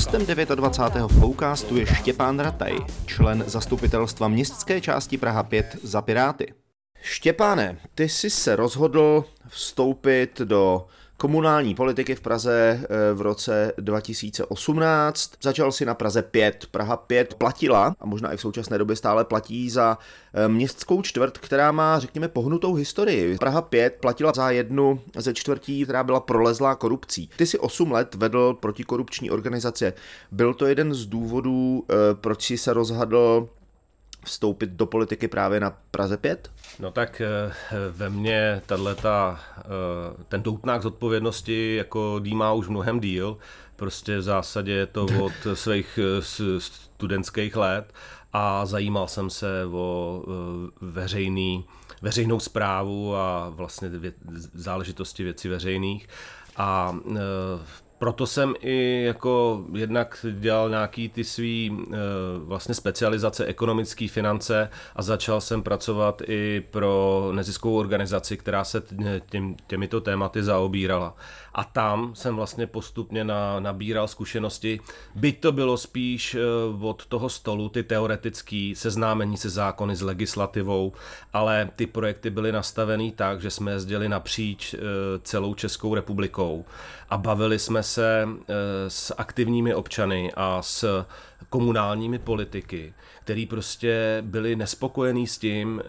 Hostem 29. Flowcastu je Štěpán Rataj, člen zastupitelstva městské části Praha 5 za Piráty. Štěpáne, ty jsi se rozhodl vstoupit do komunální politiky v Praze eh, v roce 2018. Začal si na Praze 5. Praha 5 platila, a možná i v současné době stále platí, za eh, městskou čtvrt, která má, řekněme, pohnutou historii. Praha 5 platila za jednu ze čtvrtí, která byla prolezlá korupcí. Ty si 8 let vedl protikorupční organizace. Byl to jeden z důvodů, eh, proč si se rozhodl vstoupit do politiky právě na Praze 5? No tak eh, ve mně tato, eh, ten doutnák zodpovědnosti jako dýmá už mnohem díl. Prostě v zásadě je to od svých eh, studentských let a zajímal jsem se o veřejný, veřejnou zprávu a vlastně záležitosti věcí veřejných. A proto jsem i jako jednak dělal nějaký ty svý eh, vlastně specializace ekonomické finance a začal jsem pracovat i pro neziskovou organizaci, která se těm, těmito tématy zaobírala. A tam jsem vlastně postupně na, nabíral zkušenosti, byť to bylo spíš eh, od toho stolu, ty teoretický seznámení se zákony s legislativou, ale ty projekty byly nastavený tak, že jsme jezdili napříč eh, celou Českou republikou. A bavili jsme se eh, s aktivními občany a s komunálními politiky, který prostě byli nespokojení s tím,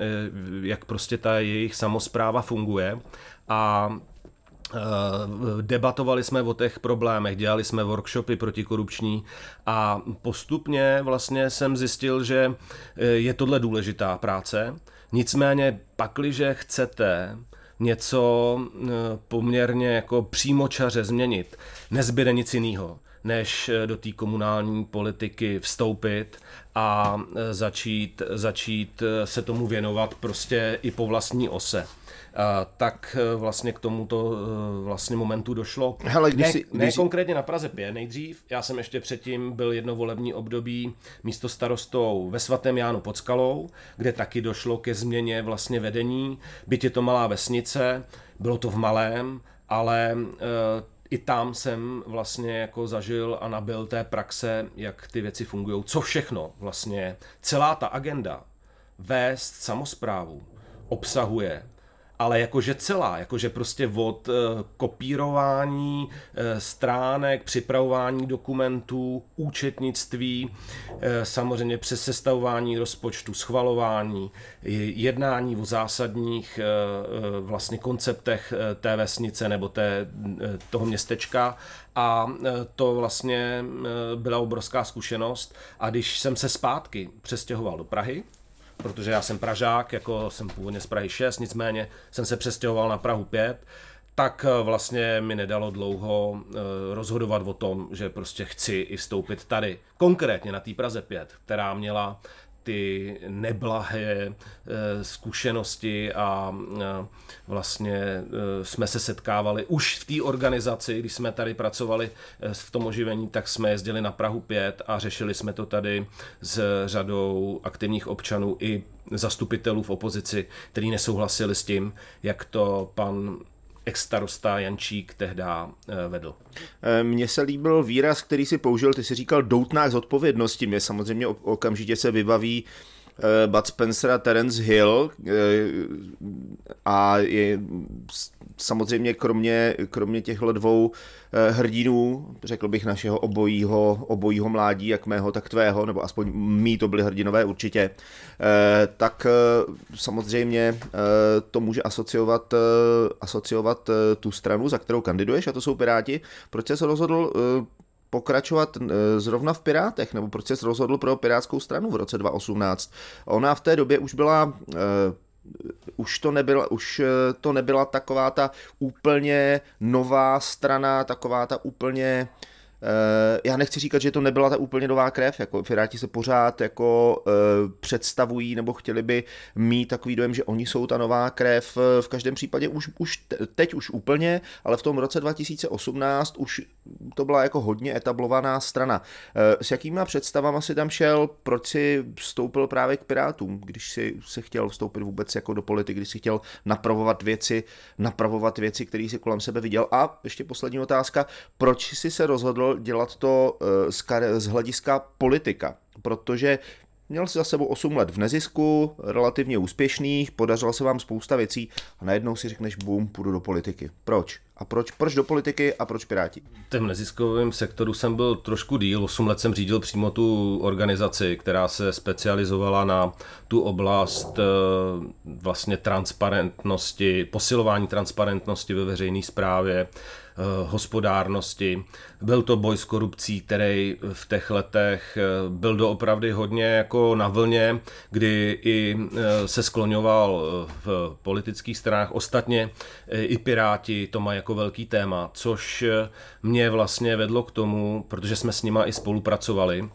jak prostě ta jejich samozpráva funguje. A debatovali jsme o těch problémech, dělali jsme workshopy protikorupční a postupně vlastně jsem zjistil, že je tohle důležitá práce. Nicméně pakliže chcete něco eh, poměrně jako přímočaře změnit, nezbyde nic jiného než eh, do té komunální politiky vstoupit a eh, začít, začít se tomu věnovat prostě i po vlastní ose. Tak e, vlastně k tomuto vlastně momentu došlo. Hele, když ne, si, když ne konkrétně na Praze 5 nejdřív, já jsem ještě předtím byl jedno volební období místo starostou ve svatém Jánu pod Skalou, kde taky došlo ke změně vlastně vedení, byť je to malá vesnice, bylo to v malém, ale i tam jsem vlastně jako zažil a nabil té praxe, jak ty věci fungují, co všechno vlastně, celá ta agenda vést samozprávu obsahuje ale jakože celá, jakože prostě od e, kopírování e, stránek, připravování dokumentů, účetnictví, e, samozřejmě přes sestavování rozpočtu, schvalování, jednání o zásadních vlastně konceptech té vesnice nebo té, toho městečka. A to vlastně byla obrovská zkušenost. A když jsem se zpátky přestěhoval do Prahy, protože já jsem Pražák, jako jsem původně z Prahy 6, nicméně jsem se přestěhoval na Prahu 5, tak eh, vlastně mi nedalo dlouho eh, rozhodovat o tom, že prostě chci i vstoupit tady, konkrétně na té Praze 5, která měla ty neblahé eh, zkušenosti a eh, vlastně eh, jsme se setkávali už v té organizaci, když jsme tady pracovali v tom oživení, tak jsme jezdili na Prahu 5 a řešili jsme to tady s řadou aktivních občanů i zastupitelů v opozici, kteří nesouhlasili s tím, jak to pan ex-starosta Jančík tehdy eh, vedl. Eh, mně se líbil výraz, který si použil, ty si říkal doutnák z odpovědnosti. Mě samozřejmě okamžitě se vybaví Bud Spencer a Terence Hill a je samozřejmě kromě, kromě těchto dvou eh, hrdinů, řekl bych našeho obojího, obojího mládí, jak mého, tak tvého, nebo aspoň mý to byly hrdinové určitě, eh, tak eh, samozřejmě to může asociovat, asociovat tu stranu, za kterou kandiduješ, a to jsou Piráti. Proč se rozhodl pokračovat zrovna v Pirátech, nebo proč se rozhodl pro Pirátskou stranu v roce 2018? Ona v té době už byla už to, nebyla, už eh, to nebyla taková ta úplně nová strana, taková ta úplně Eh, já nechci říkat, že to nebyla ta úplně nová krev, jako Piráti se pořád jako uh, představují nebo chtěli by mít takový dojem, že oni jsou ta nová krev, v každém případě už, už teď už úplně, ale v tom roce 2018 už to byla jako hodně etablovaná strana. Uh, s jakýma představama si tam šel, proč si vstoupil právě k Pirátům, když si se chtěl vstoupit vůbec jako do politiky, když si chtěl napravovat věci, napravovat věci, které si kolem sebe viděl. A ještě poslední otázka, proč si se rozhodl, dělat to z hlediska politika, protože Měl si za sebou 8 let v nezisku, relativně úspěšných, podařilo se vám spousta věcí a najednou si řekneš, bum, půjdu do politiky. Proč? A proč, proč do politiky a proč Piráti? V tom neziskovém sektoru jsem byl trošku díl, 8 let jsem řídil přímo tu organizaci, která se specializovala na tu oblast eh, vlastně transparentnosti, posilování transparentnosti ve veřejné správě, Eh, hospodárnosti. Byl to boj s korupcí, který v těch letech eh, byl doopravdy hodně jako na vlně, kdy i se skloňoval v politických stranách. Ostatně i Piráti to mají jako velký téma, což mě vlastně vedlo k tomu, protože jsme s nima i spolupracovali,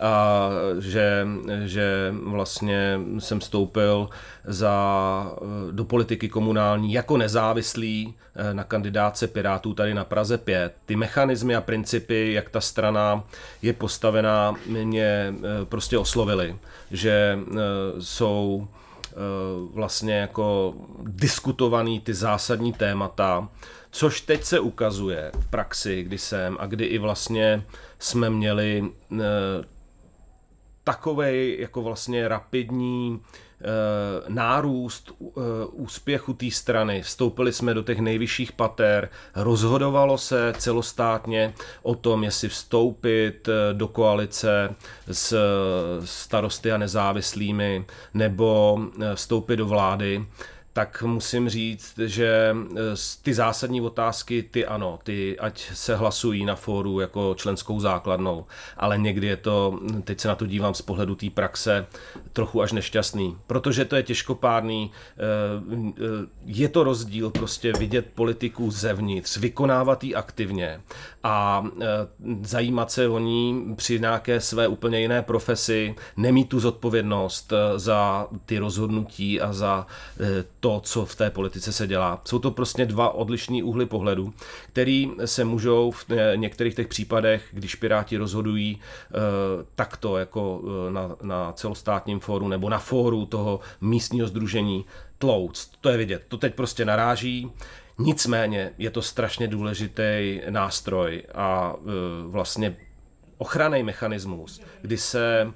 a že, že vlastně jsem vstoupil za, do politiky komunální jako nezávislý eh, na kandidáce Pirátů tady na Praze 5. Ty mechanismy a principy, jak ta strana je postavená, mě eh, prostě oslovily, že eh, jsou vlastně jako diskutovaný ty zásadní témata, což teď se ukazuje v praxi, kdy jsem a kdy i vlastně jsme měli takovej jako vlastně rapidní e, nárůst e, úspěchu té strany. Vstoupili jsme do těch nejvyšších pater, rozhodovalo se celostátně o tom, jestli vstoupit eh, do koalice s starosty a nezávislými nebo vstoupit do vlády tak musím říct, že eh, ty zásadní otázky, ty ano, ty ať se hlasují na fóru jako členskou základnou, ale někdy je to, teď se na to dívám z pohledu té praxe, trochu až nešťastný, protože to je těžkopádný, eh, eh, je to rozdíl prostě vidět politiku zevnitř, vykonávat ji aktivně a zajímat se o ní při nějaké své úplně jiné profesi, nemít tu zodpovědnost za ty rozhodnutí a za to, co v té politice se dělá. Jsou to prostě dva odlišní úhly pohledu, který se můžou v některých těch případech, když Piráti rozhodují eh, takto jako eh, na, na celostátním fóru nebo na fóru toho místního združení tlouct. To je vidět. To teď prostě naráží. Nicméně je to strašně důležitý nástroj a eh, vlastně ochranný mechanismus, kdy se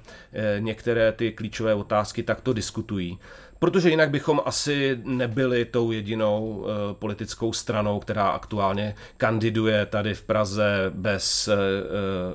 některé ty klíčové otázky takto diskutují protože jinak bychom asi nebyli tou jedinou uh, politickou stranou, která aktuálně kandiduje tady v Praze bez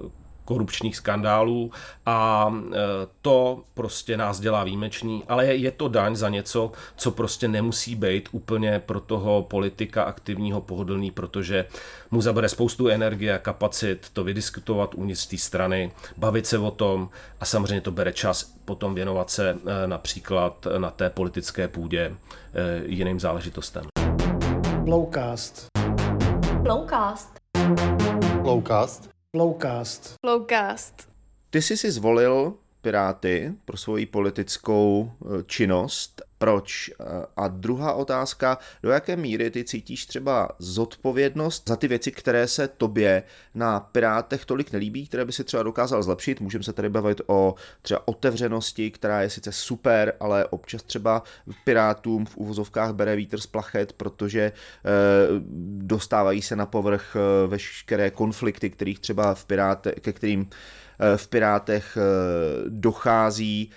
uh, korupčních skandálů a e, to prostě nás dělá výjimečný, ale je to daň za něco, co prostě nemusí být úplně pro toho politika aktivního pohodlný, protože mu zabere spoustu energie a kapacit to vydiskutovat uvnitř té strany, bavit se o tom a samozřejmě to bere čas potom věnovat se e, například na té politické půdě e, jiným záležitostem. Blowcast. Blowcast. Blowcast. Flowcast. Flowcast. Ty jsi si zvolil Piráty pro svoji politickou eh, činnost. Proč? Eh, a druhá otázka, do jaké míry ty cítíš třeba zodpovědnost za ty věci, které se tobě na Pirátech tolik nelíbí, které by si třeba dokázal zlepšit? Můžeme se tady bavit o třeba otevřenosti, která je sice super, ale občas třeba Pirátům v uvozovkách bere vítr z plachet, protože e, dostávají se na povrch veškeré konflikty, kterých třeba v Piráte, ke kterým v Pirátech dochází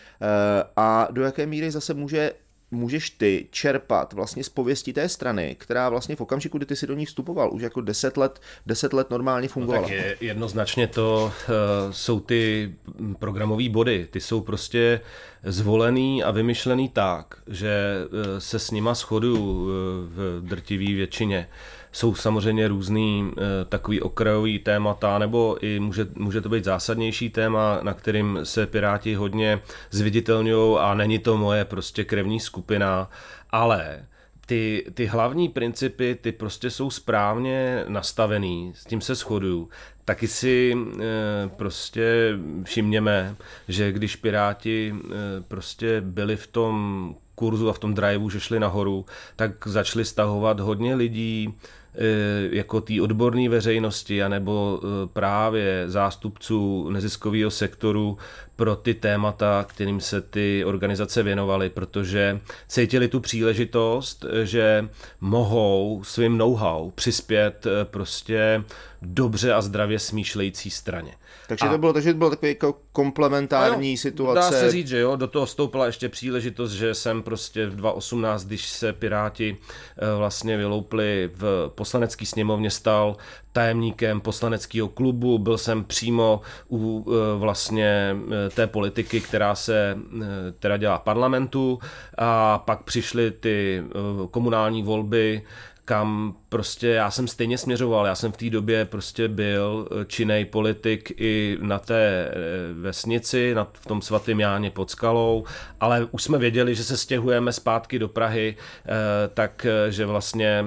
a do jaké míry zase může můžeš ty čerpat vlastně z pověsti té strany, která vlastně v okamžiku, kdy ty si do ní vstupoval, už jako deset let, deset let normálně fungovala. No tak je, jednoznačně to uh, jsou ty programové body, ty jsou prostě zvolený a vymyšlený tak, že uh, se s nima shodu uh, v drtivý většině. Uh, jsou samozřejmě různý e, takový okrajový témata, nebo i může, může to být zásadnější téma, na kterým se Piráti hodně zviditelňují a není to moje prostě krevní skupina, ale ty, ty hlavní principy, ty prostě jsou správně nastavený, s tím se shoduju. Taky si e, prostě všimněme, že když Piráti e, prostě byli v tom kurzu a v tom driveu, že šli nahoru, tak začali stahovat hodně lidí jako té odborné veřejnosti, anebo právě zástupců neziskového sektoru pro ty témata, kterým se ty organizace věnovaly, protože cítili tu příležitost, že mohou svým know-how přispět prostě dobře a zdravě smýšlející straně. Takže a, to bylo, takže to bylo takový jako komplementární jo, situace. Dá se říct, že jo, do toho vstoupila ještě příležitost, že jsem prostě v 2018, když se Piráti eh, vlastně vyloupli v poslanecký sněmovně, stal tajemníkem poslaneckého klubu, byl jsem přímo u eh, vlastně eh, té politiky, která se teda dělá parlamentu a pak přišly ty komunální volby, kam prostě já jsem stejně směřoval, já jsem v té době prostě byl eh, činej politik i na té eh, vesnici, na, v tom svatém Jáně pod skalou, ale už jsme věděli, že se stěhujeme zpátky do Prahy, eh, takže vlastně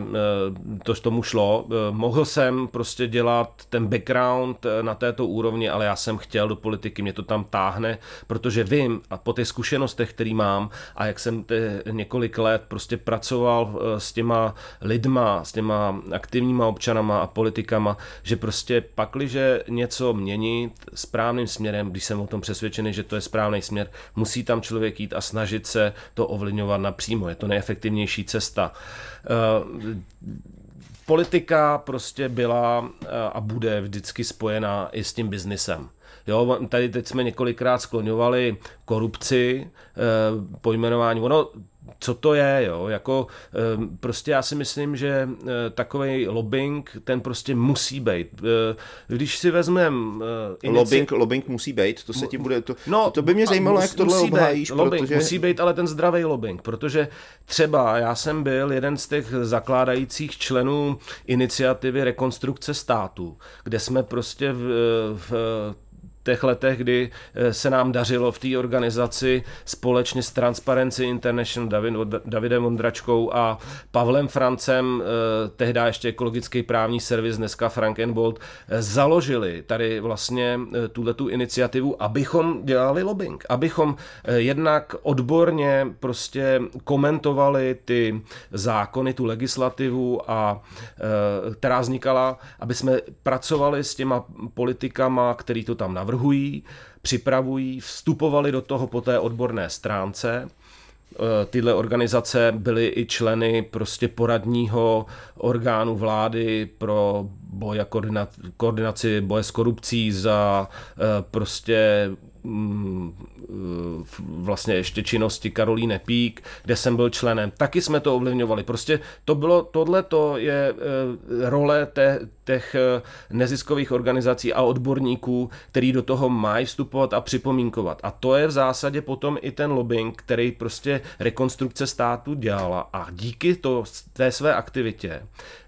to tomu šlo. Mohl jsem prostě dělat ten background na této úrovni, ale já jsem chtěl do politiky, mě to tam táhne, protože vím a po těch zkušenostech, který mám a jak jsem několik let prostě pracoval s těma lidma, s těma těma aktivníma občanama a politikama, že prostě pakliže něco měnit správným směrem, když jsem o tom přesvědčený, že to je správný směr, musí tam člověk jít a snažit se to ovlivňovat napřímo. Je to nejefektivnější cesta. Eh, politika prostě byla eh, a bude vždycky spojená i s tím biznisem. Jo, tady teď jsme několikrát skloňovali korupci, eh, pojmenování. Ono co to je, jo, jako ehm, prostě já si myslím, že eh, takový lobbying, ten prostě musí být. Eh, když si vezmeme... Eh, inici... Lobbying, lobbying musí být, to se ti bude, to, no, to by mě zajímalo, mus, jak tohle musí obhájíš, být, lobbying, protože... Musí být ale ten zdravý lobbying, protože třeba já jsem byl jeden z těch zakládajících členů iniciativy rekonstrukce státu, kde jsme prostě v, v těch letech, kdy eh, se nám dařilo v té organizaci společně s Transparency International David, Davidem Vondračkou a Pavlem Francem, eh, tehdy ještě ekologický právní servis, dneska Frankenbold, eh, založili tady vlastně tuhle tu iniciativu, abychom dělali lobbying, abychom jednak odborně prostě komentovali ty zákony, tu legislativu, a, která vznikala, aby jsme pracovali s těma politikama, který to tam navrhují, navrhují, připravují, vstupovali do toho po té odborné stránce. E, tyhle organizace byly i členy prostě poradního orgánu vlády pro boj a koordinaci boje s korupcí za e, prostě vlastně ještě činnosti Karolíne Pík, kde jsem byl členem. Taky jsme to ovlivňovali. Prostě to bylo, tohle to je eh, role te, těch eh, neziskových organizací a odborníků, který do toho mají vstupovat a připomínkovat. A to je v zásadě potom i ten lobbying, který prostě rekonstrukce státu dělala. A díky to, té své aktivitě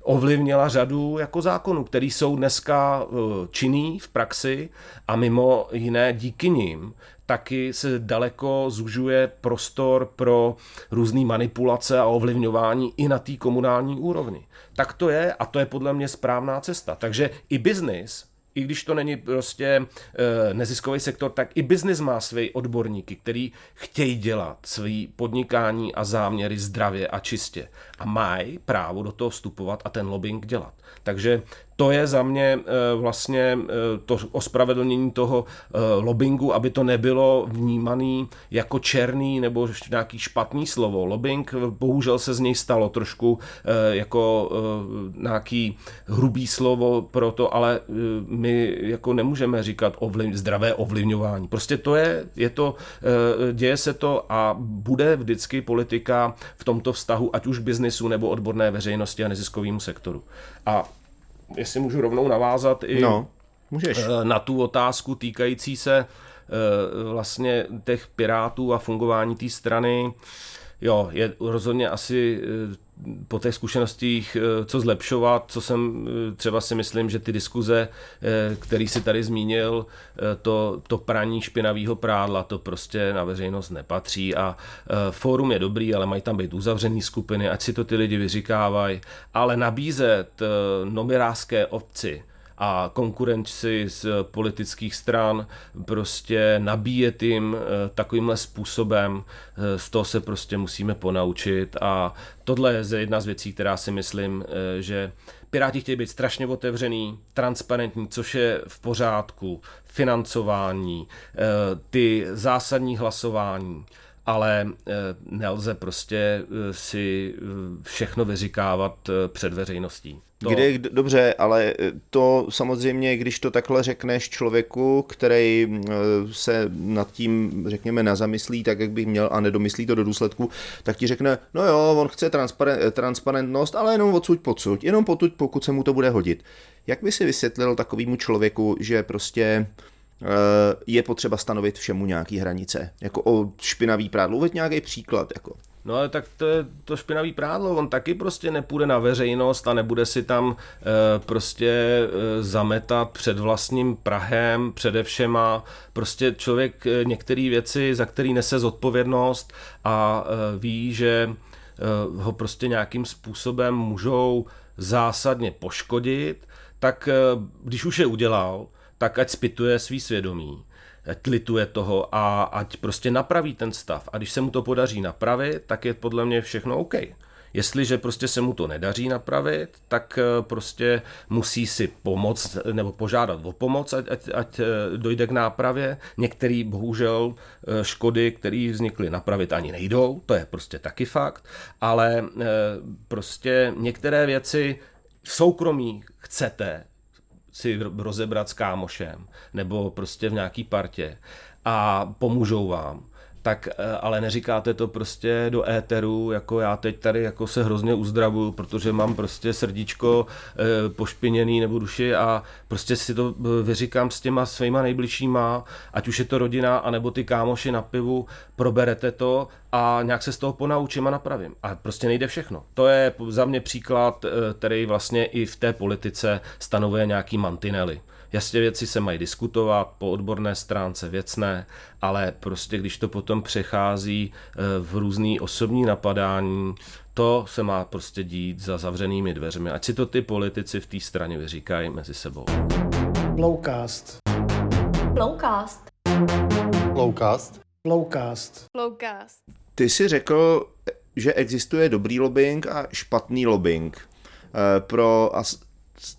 ovlivnila řadu jako zákonů, které jsou dneska eh, činný v praxi a mimo jiné díky nim taky se daleko zužuje prostor pro různé manipulace a ovlivňování i na té komunální úrovni. Tak to je a to je podle mě správná cesta. Takže i biznis i když to není prostě e, neziskový sektor, tak i biznis má své odborníky, který chtějí dělat svý podnikání a záměry zdravě a čistě. A mají právo do toho vstupovat a ten lobbying dělat. Takže to je za mě eh, vlastně eh, to ospravedlnění toho eh, lobbingu, aby to nebylo vnímaný jako černý nebo nějaký špatný slovo. Lobbying, bohužel se z něj stalo trošku jako nějaký hrubý slovo pro to, ale my jako nemůžeme říkat ovliv, zdravé ovlivňování. Prostě to je, je to, děje se to a bude vždycky politika v tomto vztahu, ať už biznisu nebo odborné veřejnosti a neziskovému sektoru. A jestli můžu rovnou navázat i no, můžeš. Eh, na tu otázku týkající se eh, vlastně těch pirátů a fungování té strany. Jo, je rozhodně asi eh, po těch zkušenostích co zlepšovat, co jsem třeba si myslím, že ty diskuze, který si tady zmínil, to, to praní špinavého prádla, to prostě na veřejnost nepatří a fórum je dobrý, ale mají tam být uzavřený skupiny, ať si to ty lidi vyříkávají, ale nabízet nomirářské obci, a konkurenci z politických stran, prostě nabíjet jim eh, takovýmhle způsobem, eh, z toho se prostě musíme ponaučit a tohle je jedna z věcí, která si myslím, eh, že Piráti chtějí být strašně otevřený, transparentní, což je v pořádku, financování, ty zásadní hlasování ale nelze prostě si všechno vyříkávat před veřejností. To... Kde, dobře, ale to samozřejmě, když to takhle řekneš člověku, který se nad tím, řekněme, nazamyslí tak, jak bych měl a nedomyslí to do důsledku, tak ti řekne, no jo, on chce transparent, transparentnost, ale jenom odsud podsud, jenom potud, pokud se mu to bude hodit. Jak by si vysvětlil takovému člověku, že prostě Eh, je potřeba stanovit všemu nějaký hranice. Jako o špinavý prádlo, uveď nějaký příklad. Jako. No ale tak to je to špinavý prádlo, on taky prostě nepůjde na veřejnost a nebude si tam e, prostě e, zametat před vlastním Prahem, předevšema. Prostě člověk e, některé věci, za který nese zodpovědnost a e, ví, že e, ho prostě nějakým způsobem můžou zásadně poškodit, tak e, když už je udělal, tak ať spituje svý svědomí, lituje toho a ať prostě napraví ten stav. A když se mu to podaří napravit, tak je podle mě všechno OK. Jestliže prostě se mu to nedaří napravit, tak eh, prostě musí si pomoct nebo požádat o pomoc, ať, ať, ať eh, dojde k nápravě. Některé bohužel eh, škody, které vznikly, napravit ani nejdou, to je prostě taky fakt, ale prostě některé věci v soukromí chcete si rozebrat s kámošem nebo prostě v nějaký partě a pomůžou vám tak eh, ale neříkáte to prostě do éteru, jako já teď tady jako se hrozně uzdravuju, protože mám prostě srdíčko e, pošpiněný nebo duši a prostě si to eh, vyříkám s těma svýma nejbližšíma, ať už je to rodina, anebo ty kámoši na pivu, proberete to a nějak se z toho ponaučím a napravím. A prostě nejde všechno. To je za mě příklad, který vlastně i v té politice stanovuje nějaký mantinely. Jasně věci se mají diskutovat po odborné stránce věcné, ale prostě když to potom přechází eh, v různý osobní napadání, to se má prostě dít za zavřenými dveřmi. Ať si to ty politici v té straně vyříkají mezi sebou. Blowcast. Blowcast. Blowcast. Blowcast. Blowcast. Ty jsi řekl, že existuje dobrý lobbying a špatný lobbying. Eh, pro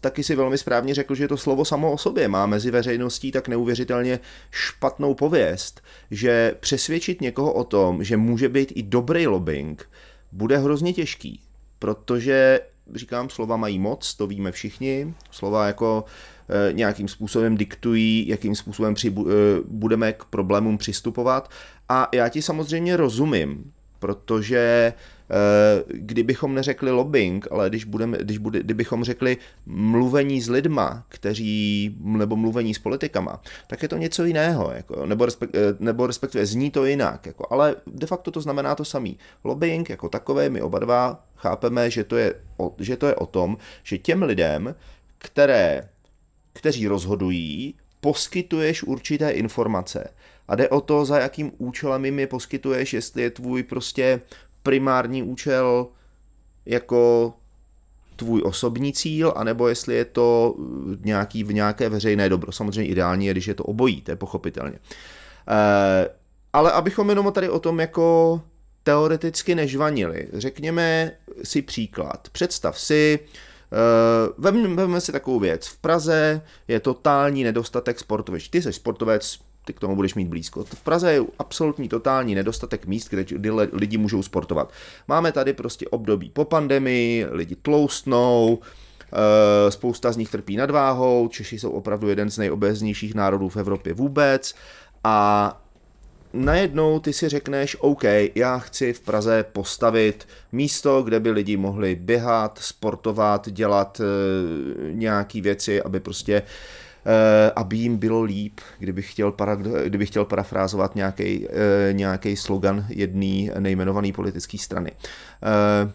taky si velmi správně řekl, že to slovo samo o sobě má mezi veřejností tak neuvěřitelně špatnou pověst, že přesvědčit někoho o tom, že může být i dobrý lobbying, bude hrozně těžký, protože říkám, slova mají moc, to víme všichni, slova jako e, nějakým způsobem diktují, jakým způsobem při, e, budeme k problémům přistupovat. A já ti samozřejmě rozumím, protože kdybychom neřekli lobbying, ale když, budeme, když bude, kdybychom řekli mluvení s lidma, kteří, nebo mluvení s politikama, tak je to něco jiného, jako, nebo, respekt, eh, nebo respektive zní to jinak, jako, ale de facto to znamená to samý. Lobbying jako takové, my oba dva chápeme, že to je o, že to je o tom, že těm lidem, které, kteří rozhodují, poskytuješ určité informace. A jde o to, za jakým účelem jim je poskytuješ, jestli je tvůj prostě primární účel jako tvůj osobní cíl, anebo jestli je to nějaký, v nějaké veřejné dobro. Samozřejmě ideální je, když je to obojí, to je pochopitelně. E, ale abychom jenom tady o tom jako teoreticky nežvanili, řekněme si příklad. Představ si, e, vezmeme si takovou věc. V Praze je totální nedostatek sportovišť. Ty jsi sportovec, ty k tomu budeš mít blízko. V Praze je absolutní totální nedostatek míst, kde lidi můžou sportovat. Máme tady prostě období po pandemii, lidi tloustnou, eh, spousta z nich trpí nadváhou, Češi jsou opravdu jeden z nejobeznějších národů v Evropě vůbec a najednou ty si řekneš, OK, já chci v Praze postavit místo, kde by lidi mohli běhat, sportovat, dělat e, nějaké věci, aby prostě Eh, aby jim bylo líp, kdybych chtěl, para, kdybych chtěl parafrázovat nějaký, eh, slogan jedné nejmenované politické strany. Eh,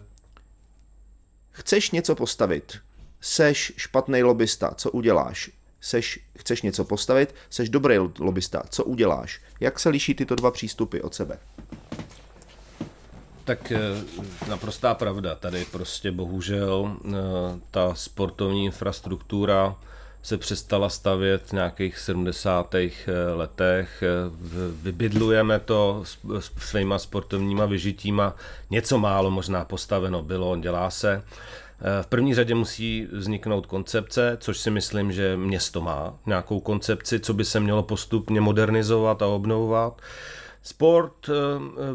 chceš něco postavit, seš špatný lobista, co uděláš? Seš, chceš něco postavit, seš dobrý lobista, co uděláš? Jak se liší tyto dva přístupy od sebe? Tak naprostá pravda. Tady prostě bohužel ta sportovní infrastruktura se přestala stavět v nějakých 70. letech. Vybydlujeme to svýma sportovníma vyžitíma. Něco málo možná postaveno bylo, dělá se. V první řadě musí vzniknout koncepce, což si myslím, že město má nějakou koncepci, co by se mělo postupně modernizovat a obnovovat. Sport eh,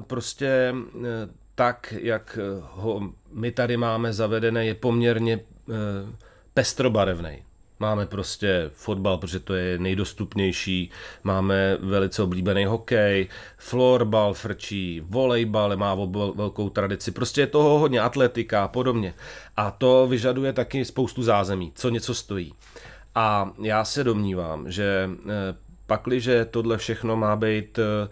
prostě eh, tak, jak ho my tady máme zavedené, je poměrně eh, pestrobarevný. Máme prostě fotbal, protože to je nejdostupnější, máme velice oblíbený hokej, florbal frčí, volejbal má velkou tradici, prostě je toho hodně atletika a podobně. A to vyžaduje taky spoustu zázemí, co něco stojí. A já se domnívám, že eh, pakliže tohle všechno má být eh,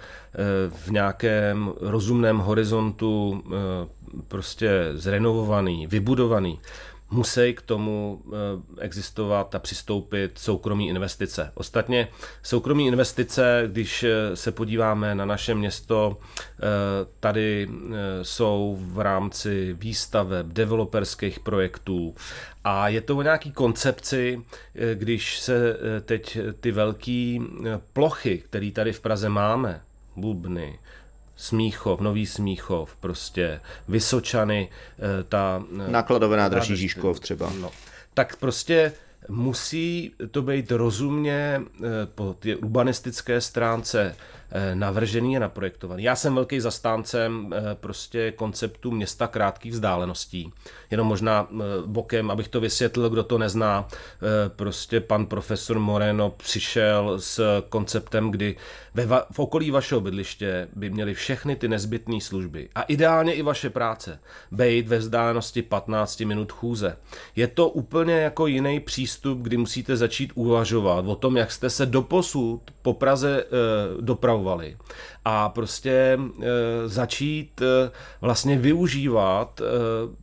v nějakém rozumném horizontu eh, prostě zrenovovaný, vybudovaný, musí k tomu eh, existovat a přistoupit soukromí investice. Ostatně soukromí investice, když eh, se podíváme na naše město, eh, tady jsou v rámci výstaveb, developerských projektů a je to o nějaký koncepci, když se teď ty velké plochy, které tady v Praze máme, Bubny, Smíchov, Nový Smíchov, prostě Vysočany, eh, ta... Eh, Nákladové nádraží Žižkov třeba. No, tak prostě musí to být rozumně eh, po té urbanistické stránce navržený a naprojektovaný. Já jsem velký zastáncem eh, prostě konceptu města krátkých vzdáleností. Jenom možná eh, bokem, abych to vysvětlil, kdo to nezná, prostě pan profesor Moreno přišel s konceptem, kdy ve va- v okolí vašeho bydliště by měly všechny ty nezbytné služby a ideálně i vaše práce být ve vzdálenosti 15 minut chůze. Je to úplně jako jiný přístup, kdy musíte začít uvažovat o tom, jak jste se doposud po Praze e, dopravovali a prostě e, začít e, vlastně využívat e,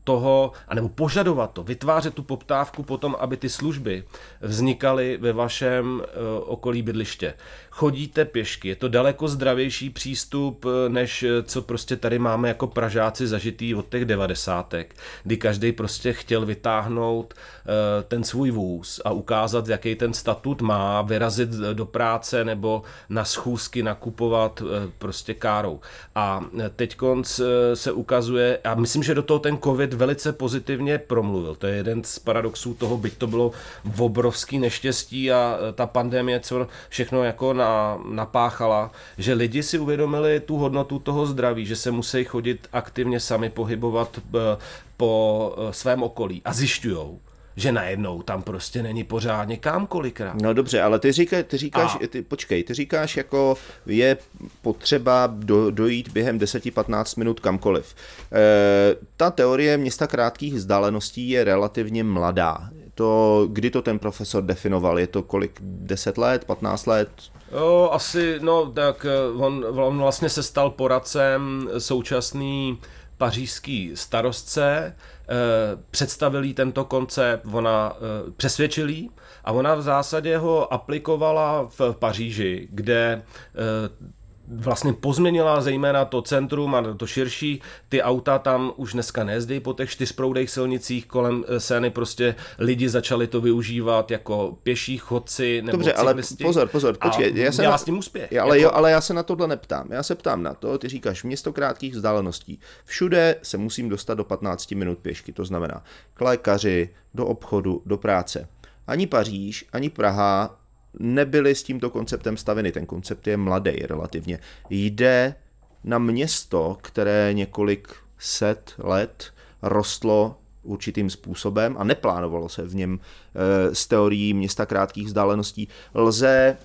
toho, anebo požadovat to, vytvářet tu poptávku potom, aby ty služby vznikaly ve vašem e, okolí bydliště. Chodíte pěšky, je to daleko zdravější přístup, než co prostě tady máme jako Pražáci zažitý od těch devadesátek, kdy každý prostě chtěl vytáhnout e, ten svůj vůz a ukázat, jaký ten statut má, vyrazit do práce nebo na schůzky nakupovat e, prostě károu. A teď konc eh, se ukazuje, a myslím, že do toho ten covid velice pozitivně promluvil. To je jeden z paradoxů toho, byť to bylo obrovský neštěstí a eh, ta pandemie, co všechno jako na, napáchala, že lidi si uvědomili tu hodnotu toho zdraví, že se musí chodit aktivně sami pohybovat eh, po svém okolí a zjišťujou, že najednou tam prostě není pořádně kam kolikrát. No dobře, ale ty, říká, ty říkáš, a... ty, počkej, ty říkáš jako je potřeba do, dojít během 10-15 minut kamkoliv. E, ta teorie města krátkých vzdáleností je relativně mladá. To, kdy to ten profesor definoval? Je to kolik? 10 let, 15 let? Jo, asi, no tak eh, on, on vlastně se stal poradcem současný pařížský starostce, představil jí tento koncept, ona eh, přesvědčil jí a ona v zásadě ho aplikovala v Paříži, kde eh, vlastně pozměnila zejména to centrum a to širší. Ty auta tam už dneska nejezdí po těch čtyřproudech silnicích kolem Seny, prostě lidi začali to využívat jako pěší chodci nebo Dobře, cyklisti. ale pozor, pozor, počkej. Já jsem na... s tím úspěch. Ale, jako... jo, ale já se na tohle neptám. Já se ptám na to, ty říkáš město krátkých vzdáleností. Všude se musím dostat do 15 minut pěšky, to znamená k lékaři, do obchodu, do práce. Ani Paříž, ani Praha nebyly s tímto konceptem staveny. Ten koncept je mladý relativně. Jde na město, které několik set let rostlo určitým způsobem a neplánovalo se v něm e, z teorií města krátkých vzdáleností. Lze, e,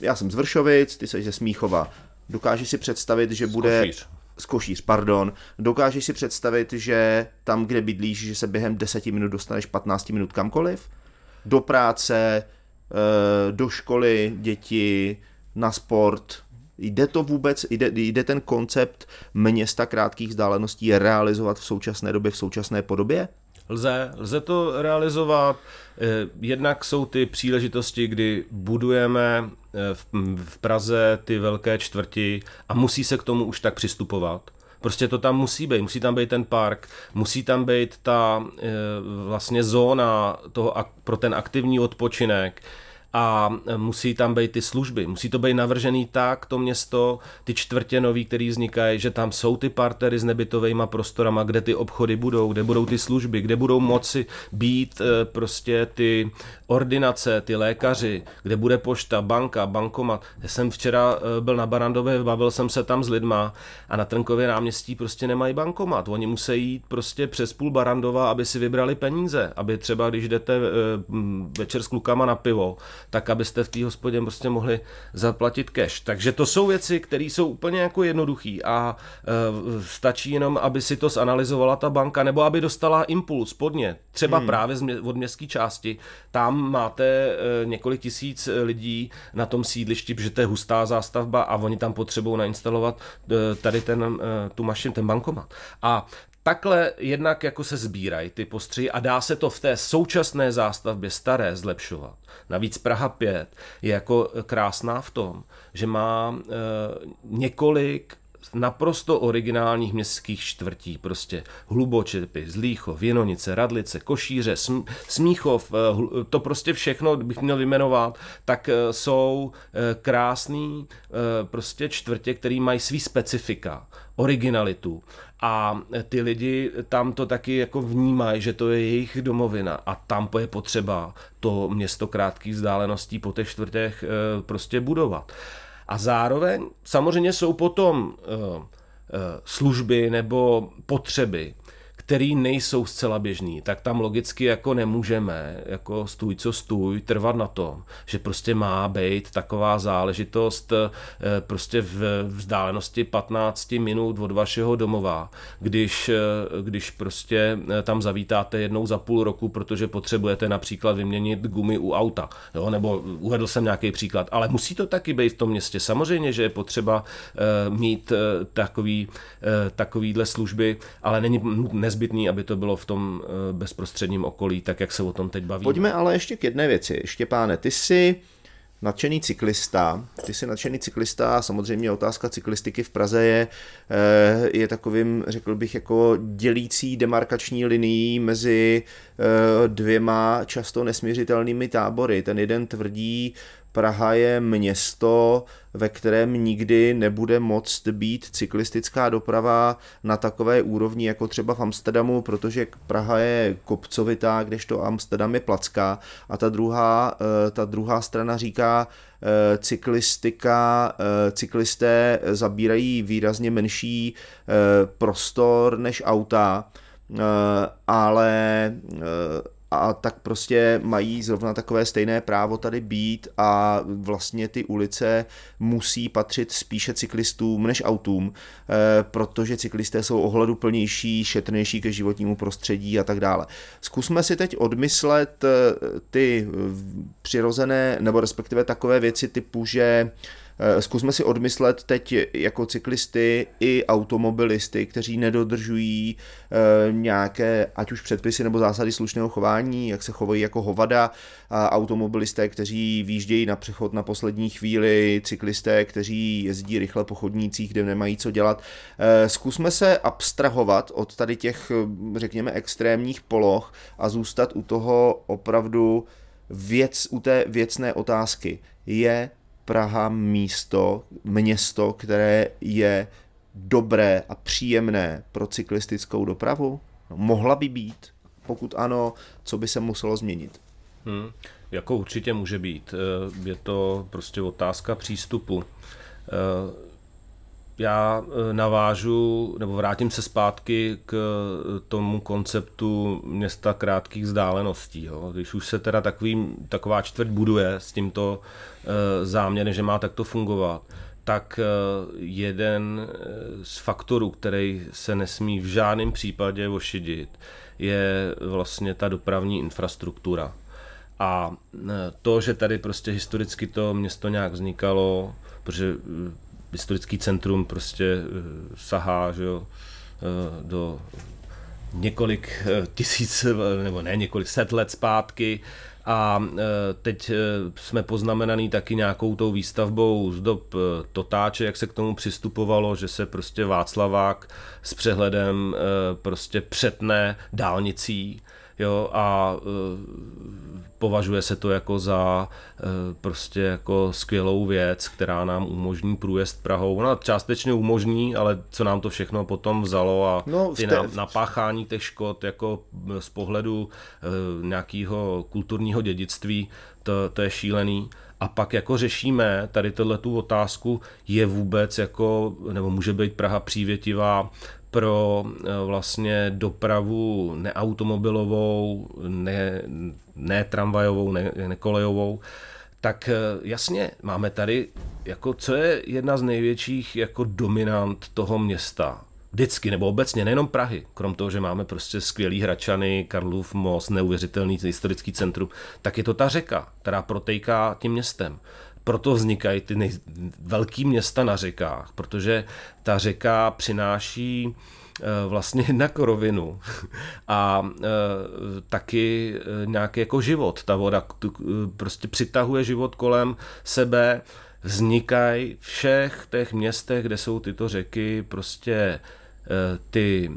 já jsem z Vršovic, ty jsi ze Smíchova, dokážeš si představit, že bude... Skošíř. Skošíř, pardon. Dokážeš si představit, že tam, kde bydlíš, že se během 10 minut dostaneš 15 minut kamkoliv? Do práce, Eh, do školy děti, na sport. Jde to vůbec, jde, jde ten koncept města krátkých vzdáleností realizovat v současné době, v současné podobě? Lze, lze to realizovat. Eh, jednak jsou ty příležitosti, kdy budujeme eh, v Praze ty velké čtvrti a musí se k tomu už tak přistupovat Prostě to tam musí být. Musí tam být ten park, musí tam být ta e, vlastně zóna toho, pro ten aktivní odpočinek a musí tam být ty služby. Musí to být navržený tak, to město, ty čtvrtě nový, který vznikají, že tam jsou ty partery s nebytovými prostorama, kde ty obchody budou, kde budou ty služby, kde budou moci být eh, prostě ty ordinace, ty lékaři, kde bude pošta, banka, bankomat. Já jsem včera eh, byl na Barandově, bavil jsem se tam s lidma a na Trnkově náměstí prostě nemají bankomat. Oni musí jít prostě přes půl Barandova, aby si vybrali peníze, aby třeba, když jdete eh, večer s klukama na pivo, tak abyste v té hospodě prostě mohli zaplatit cash. Takže to jsou věci, které jsou úplně jako jednoduché a e, stačí jenom, aby si to zanalizovala ta banka, nebo aby dostala impuls, podně, třeba hmm. právě od městské části. Tam máte e, několik tisíc lidí na tom sídlišti, protože to je hustá zástavba a oni tam potřebují nainstalovat e, tady ten, e, tu mašinu, ten bankomat. A takhle jednak jako se sbírají ty postřihy a dá se to v té současné zástavbě staré zlepšovat. Navíc Praha 5 je jako krásná v tom, že má e, několik naprosto originálních městských čtvrtí, prostě Hlubočepy, Zlíchov, Věnonice, Radlice, Košíře, Smíchov, eh, to prostě všechno, bych měl vyjmenovat, tak eh, jsou krásný prostě čtvrtě, který mají svý specifika, originalitu a ty lidi tam to taky jako vnímají, že to je jejich domovina a tam je potřeba to město krátkých vzdáleností po těch čtvrtech eh, prostě budovat. A zároveň samozřejmě jsou potom eh, eh, služby nebo potřeby, který nejsou zcela běžný, tak tam logicky jako nemůžeme, jako stůj co stůj, trvat na tom, že prostě má být taková záležitost eh, prostě v vzdálenosti 15 minut od vašeho domova, když, eh, když prostě eh, tam zavítáte jednou za půl roku, protože potřebujete například vyměnit gumy u auta, jo? nebo uvedl jsem nějaký příklad, ale musí to taky být v tom městě. Samozřejmě, že je potřeba mít takový, takovýhle služby, ale není nezbytné nezbytný, aby to bylo v tom eh, bezprostředním okolí, tak jak se o tom teď bavíme. Pojďme ale ještě k jedné věci. Štěpáne, ty jsi nadšený cyklista, ty jsi nadšený cyklista, samozřejmě otázka cyklistiky v Praze je, eh, je takovým, řekl bych, jako dělící demarkační linií mezi dvěma často nesměřitelnými tábory. Ten jeden tvrdí, Praha je město, ve kterém nikdy nebude moct být cyklistická doprava na takové úrovni jako třeba v Amsterdamu, protože Praha je kopcovitá, kdežto Amsterdam je placká a ta druhá, eh, ta druhá strana říká, eh, cyklistika, eh, cyklisté zabírají výrazně menší prostor než auta, ale a tak prostě mají zrovna takové stejné právo tady být a vlastně ty ulice musí patřit spíše cyklistům než autům, eh, protože cyklisté jsou ohleduplnější, šetrnější ke životnímu prostředí a tak dále. Zkusme si teď odmyslet eh, ty přirozené, nebo respektive takové věci typu, že Eh, zkusme si odmyslet teď jako cyklisty i automobilisty, kteří nedodržují eh, nějaké, ať už předpisy nebo zásady slušného chování, jak se chovají jako hovada, a automobilisté, kteří výjíždějí na přechod na poslední chvíli, cyklisté, kteří jezdí rychle po chodnících, kde nemají co dělat. Eh, zkusme se abstrahovat od tady těch, řekněme, extrémních poloh a zůstat u toho opravdu věc, u té věcné otázky. Je Praha místo, město, které je dobré a příjemné pro cyklistickou dopravu? No, mohla by být? Pokud ano, co by se muselo změnit? Hmm, jako určitě může být. Eh, je to prostě otázka přístupu. Eh, já e, navážu, nebo vrátím se zpátky k e, tomu konceptu města krátkých vzdáleností. Jo. Když už se teda takový, taková čtvrť buduje s tímto e, záměrem, že má takto fungovat, tak jeden z faktorů, který se nesmí v žádném případě ošidit, je vlastně ta dopravní infrastruktura. A to, že tady prostě historicky to město nějak vznikalo, protože historický centrum prostě eh, sahá že jo, eh, do několik tisíc, nebo ne několik set let zpátky. A teď jsme poznamenaný taky nějakou tou výstavbou z dob Totáče, jak se k tomu přistupovalo, že se prostě Václavák s přehledem prostě přetne dálnicí jo, a považuje se to jako za prostě jako skvělou věc, která nám umožní průjezd Prahou. Ona částečně umožní, ale co nám to všechno potom vzalo a no, ty na, napáchání těch škod jako z pohledu nějakého kulturního dědictví, to, to je šílený. A pak jako řešíme tady tohle tu otázku, je vůbec jako, nebo může být Praha přívětivá pro eh, vlastně dopravu neautomobilovou, ne, ne tramvajovou, ne, ne kolejovou, tak eh, jasně, máme tady, jako co je jedna z největších jako dominant toho města, vždycky, nebo obecně, nejenom Prahy, krom toho, že máme prostě skvělý Hračany, Karlův most, neuvěřitelný historický centrum, tak je to ta řeka, která protejká tím městem proto vznikají ty nej- velký města na řekách, protože ta řeka přináší eh, vlastně jednak rovinu a e, taky eh, nějaký jako život. Ta voda prostě přitahuje život kolem sebe, vznikají všech těch městech, kde jsou tyto řeky, prostě ty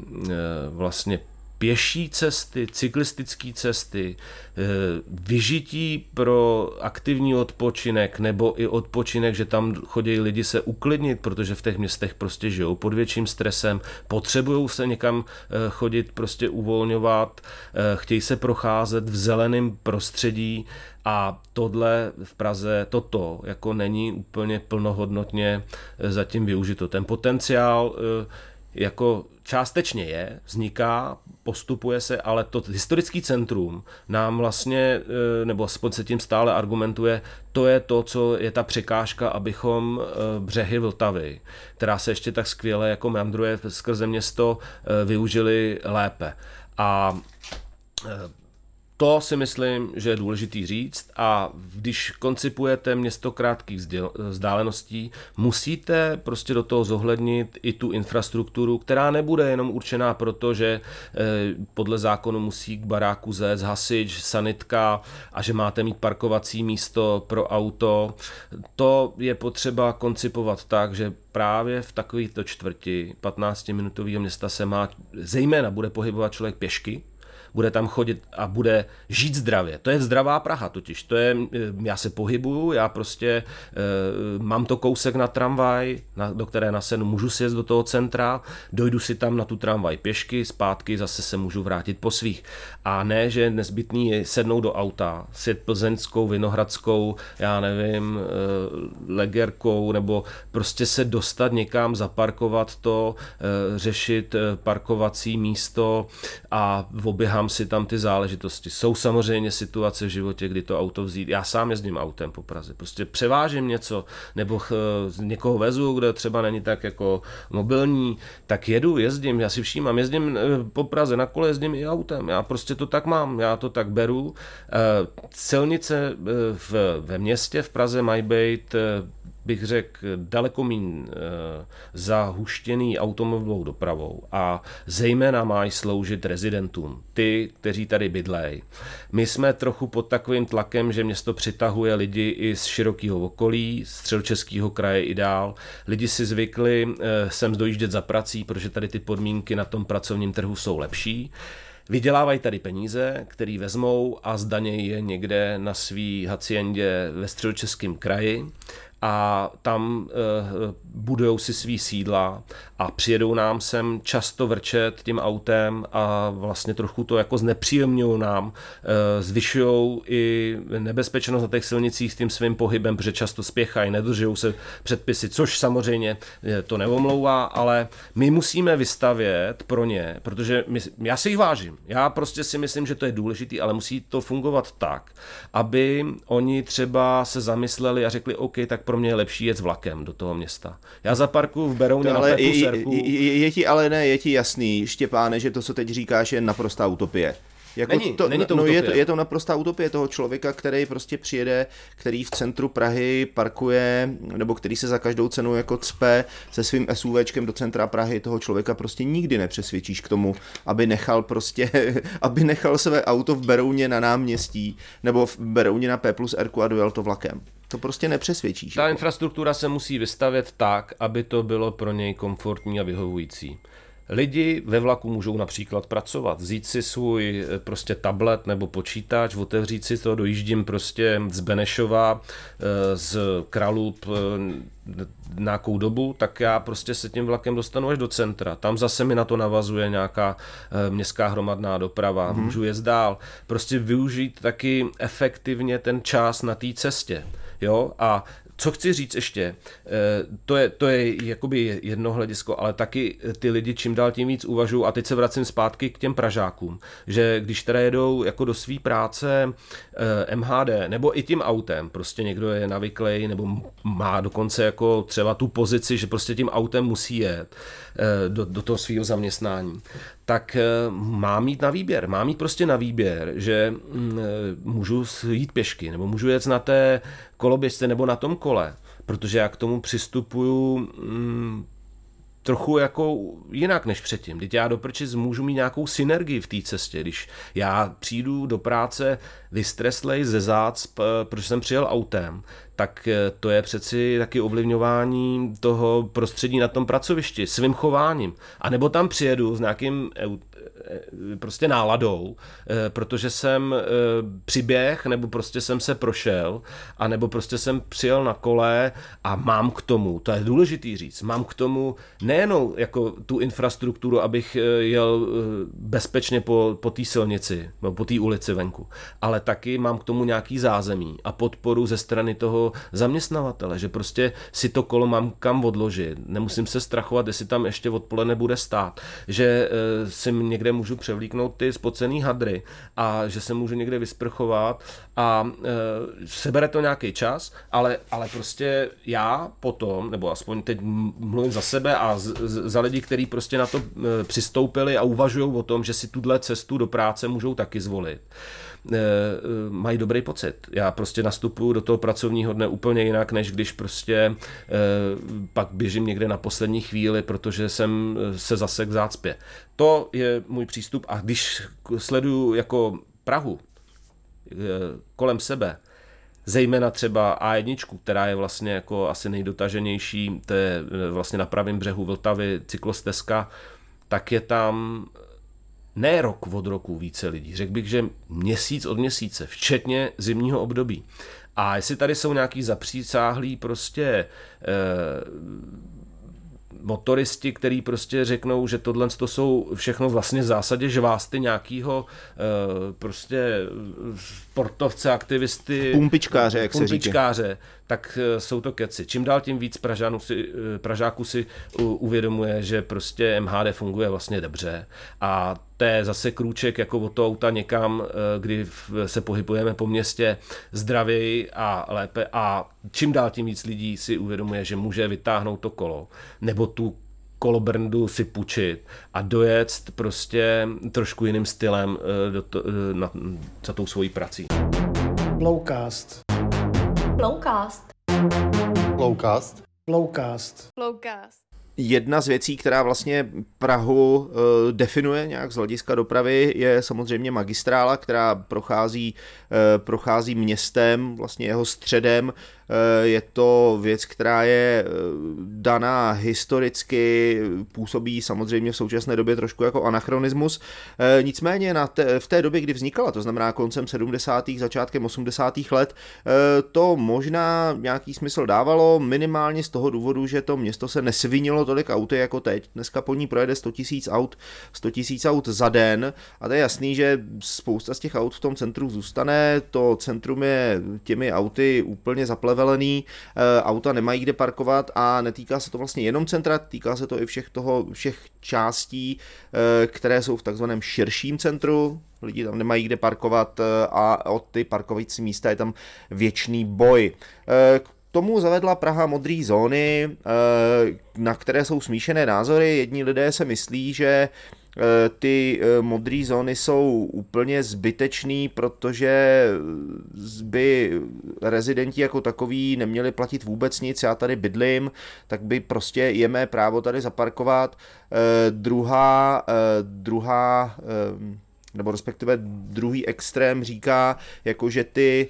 vlastně pěší cesty, cyklistické cesty, eh, vyžití pro aktivní odpočinek nebo i odpočinek, že tam chodí lidi se uklidnit, protože v těch městech prostě žijou pod větším stresem, potřebují se někam eh, chodit, prostě uvolňovat, eh, chtějí se procházet v zeleném prostředí a tohle v Praze, toto jako není úplně plnohodnotně zatím využito. Ten potenciál jako částečně je, vzniká, postupuje se, ale to historický centrum nám vlastně, e, nebo aspoň se tím stále argumentuje, to je to, co je ta překážka, abychom e, břehy Vltavy, která se ještě tak skvěle jako meandruje skrze město, e, využili lépe. A to si myslím, že je důležitý říct a když koncipujete město krátkých vzdáleností, musíte prostě do toho zohlednit i tu infrastrukturu, která nebude jenom určená proto, že eh, podle zákonu musí k baráku zét hasič, sanitka a že máte mít parkovací místo pro auto. To je potřeba koncipovat tak, že právě v takovýchto čtvrti 15-minutového města se má, zejména bude pohybovat člověk pěšky, bude tam chodit a bude žít zdravě. To je zdravá Praha totiž. To je, eh, já se pohybuju, já prostě e, mám to kousek na tramvaj, na, do které nasenu, můžu si jet do toho centra, dojdu si tam na tu tramvaj pěšky, zpátky zase se můžu vrátit po svých. A ne, že nezbytný je sednout do auta, sjet plzeňskou, vinohradskou, já nevím, e, legerkou, nebo prostě se dostat někam, zaparkovat to, e, řešit parkovací místo a oběhám dám si tam ty záležitosti. Jsou samozřejmě situace v životě, kdy to auto vzít. Já sám jezdím autem po Praze. Prostě převážím něco, nebo ch, někoho vezu, kde třeba není tak jako mobilní, tak jedu, jezdím, já si všímám, jezdím eh, po Praze, na kole jezdím i autem. Já prostě to tak mám, já to tak beru. Eh, silnice eh, v, ve městě v Praze mají být bych řekl, daleko méně eh, zahuštěný automobilovou dopravou a zejména mají sloužit rezidentům, ty, kteří tady bydlejí. My jsme trochu pod takovým tlakem, že město přitahuje lidi i z širokého okolí, středočeského kraje i dál. Lidi si zvykli eh, sem dojíždět za prací, protože tady ty podmínky na tom pracovním trhu jsou lepší. Vydělávají tady peníze, které vezmou a zdanějí je někde na svý haciendě ve středočeském kraji a tam uh, budujou si svý sídla a přijedou nám sem často vrčet tím autem a vlastně trochu to jako znepříjemňují nám, uh, zvyšují i nebezpečnost na těch silnicích s tím svým pohybem, protože často spěchají, nedržují se předpisy, což samozřejmě to neomlouvá, ale my musíme vystavět pro ně, protože my, já si jich vážím. Já prostě si myslím, že to je důležitý, ale musí to fungovat tak, aby oni třeba se zamysleli a řekli, OK, tak pro mě je lepší jet s vlakem do toho města. Já zaparkuju v Berouně to, ale na je, je, je, je, ti ale ne, je ti jasný, Štěpáne, že to, co teď říkáš, je naprostá utopie. Jako není, to, není to no, utopie. je, to, je to naprostá utopie toho člověka, který prostě přijede, který v centru Prahy parkuje, nebo který se za každou cenu jako cpe se svým SUVčkem do centra Prahy, toho člověka prostě nikdy nepřesvědčíš k tomu, aby nechal prostě, aby nechal své auto v Berouně na náměstí, nebo v Berouně na P plus R a dojel to vlakem. To prostě nepřesvědčíš. Ta jako. infrastruktura se musí vystavět tak, aby to bylo pro něj komfortní a vyhovující. Lidi ve vlaku můžou například pracovat, vzít si svůj eh, prostě tablet nebo počítač, otevřít si to, dojíždím prostě z Benešova, eh, z Kralup eh, nějakou dobu, tak já prostě se tím vlakem dostanu až do centra. Tam zase mi na to navazuje nějaká městská hromadná doprava, hmm. můžu jet dál. Prostě využít taky efektivně ten čas na té cestě. Jo? A co chci říct ještě, to je, to je jakoby jedno hledisko, ale taky ty lidi čím dál tím víc uvažují, a teď se vracím zpátky k těm Pražákům, že když teda jedou jako do své práce MHD, nebo i tím autem, prostě někdo je navyklý, nebo má dokonce jako třeba tu pozici, že prostě tím autem musí jet do, do toho svého zaměstnání, tak má mít na výběr. Má mít prostě na výběr, že můžu jít pěšky, nebo můžu jet na té koloběžce nebo na tom kole, protože já k tomu přistupuju mm, trochu jako jinak než předtím. Teď já do prčic můžu mít nějakou synergii v té cestě. Když já přijdu do práce vystreslej ze zác, protože jsem přijel autem, tak to je přeci taky ovlivňování toho prostředí na tom pracovišti svým chováním. A nebo tam přijedu s nějakým prostě náladou, protože jsem přiběh, nebo prostě jsem se prošel, a nebo prostě jsem přijel na kole a mám k tomu, to je důležitý říct, mám k tomu nejenom jako tu infrastrukturu, abych jel bezpečně po, po té silnici, nebo po té ulici venku, ale taky mám k tomu nějaký zázemí a podporu ze strany toho zaměstnavatele, že prostě si to kolo mám kam odložit, nemusím se strachovat, jestli tam ještě odpoledne bude stát, že si někde můžu převlíknout ty spocený hadry a že se můžu někde vysprchovat a e, sebere to nějaký čas, ale, ale prostě já potom, nebo aspoň teď mluvím za sebe a z, z, za lidi, kteří prostě na to e, přistoupili a uvažují o tom, že si tuhle cestu do práce můžou taky zvolit mají dobrý pocit. Já prostě nastupuju do toho pracovního dne úplně jinak, než když prostě pak běžím někde na poslední chvíli, protože jsem se zasek v zácpě. To je můj přístup a když sleduju jako Prahu kolem sebe, zejména třeba A1, která je vlastně jako asi nejdotaženější, to je vlastně na pravém břehu Vltavy cyklostezka, tak je tam ne rok od roku více lidí, řekl bych, že měsíc od měsíce, včetně zimního období. A jestli tady jsou nějaký zapřísáhlý prostě e, motoristi, který prostě řeknou, že tohle to jsou všechno vlastně v zásadě žvásty nějakého e, prostě sportovce, aktivisty, pumpičkáře, jak pumpičkáře, se říká. tak jsou to keci. Čím dál tím víc Pražánů si, Pražáků si uvědomuje, že prostě MHD funguje vlastně dobře a to je zase krůček jako od toho auta někam, kdy se pohybujeme po městě zdravěji a lépe a čím dál tím víc lidí si uvědomuje, že může vytáhnout to kolo nebo tu kolobrndu si půjčit a dojet prostě trošku jiným stylem do to, na, za tou svojí prací. Blowcast. Blowcast. Blowcast. Blowcast. Blowcast. Jedna z věcí, která vlastně Prahu uh, definuje nějak z hlediska dopravy, je samozřejmě magistrála, která prochází, uh, prochází městem, vlastně jeho středem. Je to věc, která je daná historicky, působí samozřejmě v současné době trošku jako anachronismus. Nicméně na te, v té době, kdy vznikala, to znamená koncem 70. začátkem 80. let, to možná nějaký smysl dávalo, minimálně z toho důvodu, že to město se nesvinilo tolik auty jako teď. Dneska po ní projede 100 000 aut, 100 000 aut za den a to je jasný, že spousta z těch aut v tom centru zůstane, to centrum je těmi auty úplně zaplevelený, auta nemají kde parkovat a netýká se to vlastně jenom centra, týká se to i všech toho, všech částí, které jsou v takzvaném širším centru, lidi tam nemají kde parkovat a od ty parkovací místa je tam věčný boj tomu zavedla Praha modré zóny, na které jsou smíšené názory. Jedni lidé se myslí, že ty modré zóny jsou úplně zbytečný, protože by rezidenti jako takový neměli platit vůbec nic, já tady bydlím, tak by prostě je mé právo tady zaparkovat. Druhá, druhá nebo respektive druhý extrém říká, jako že ty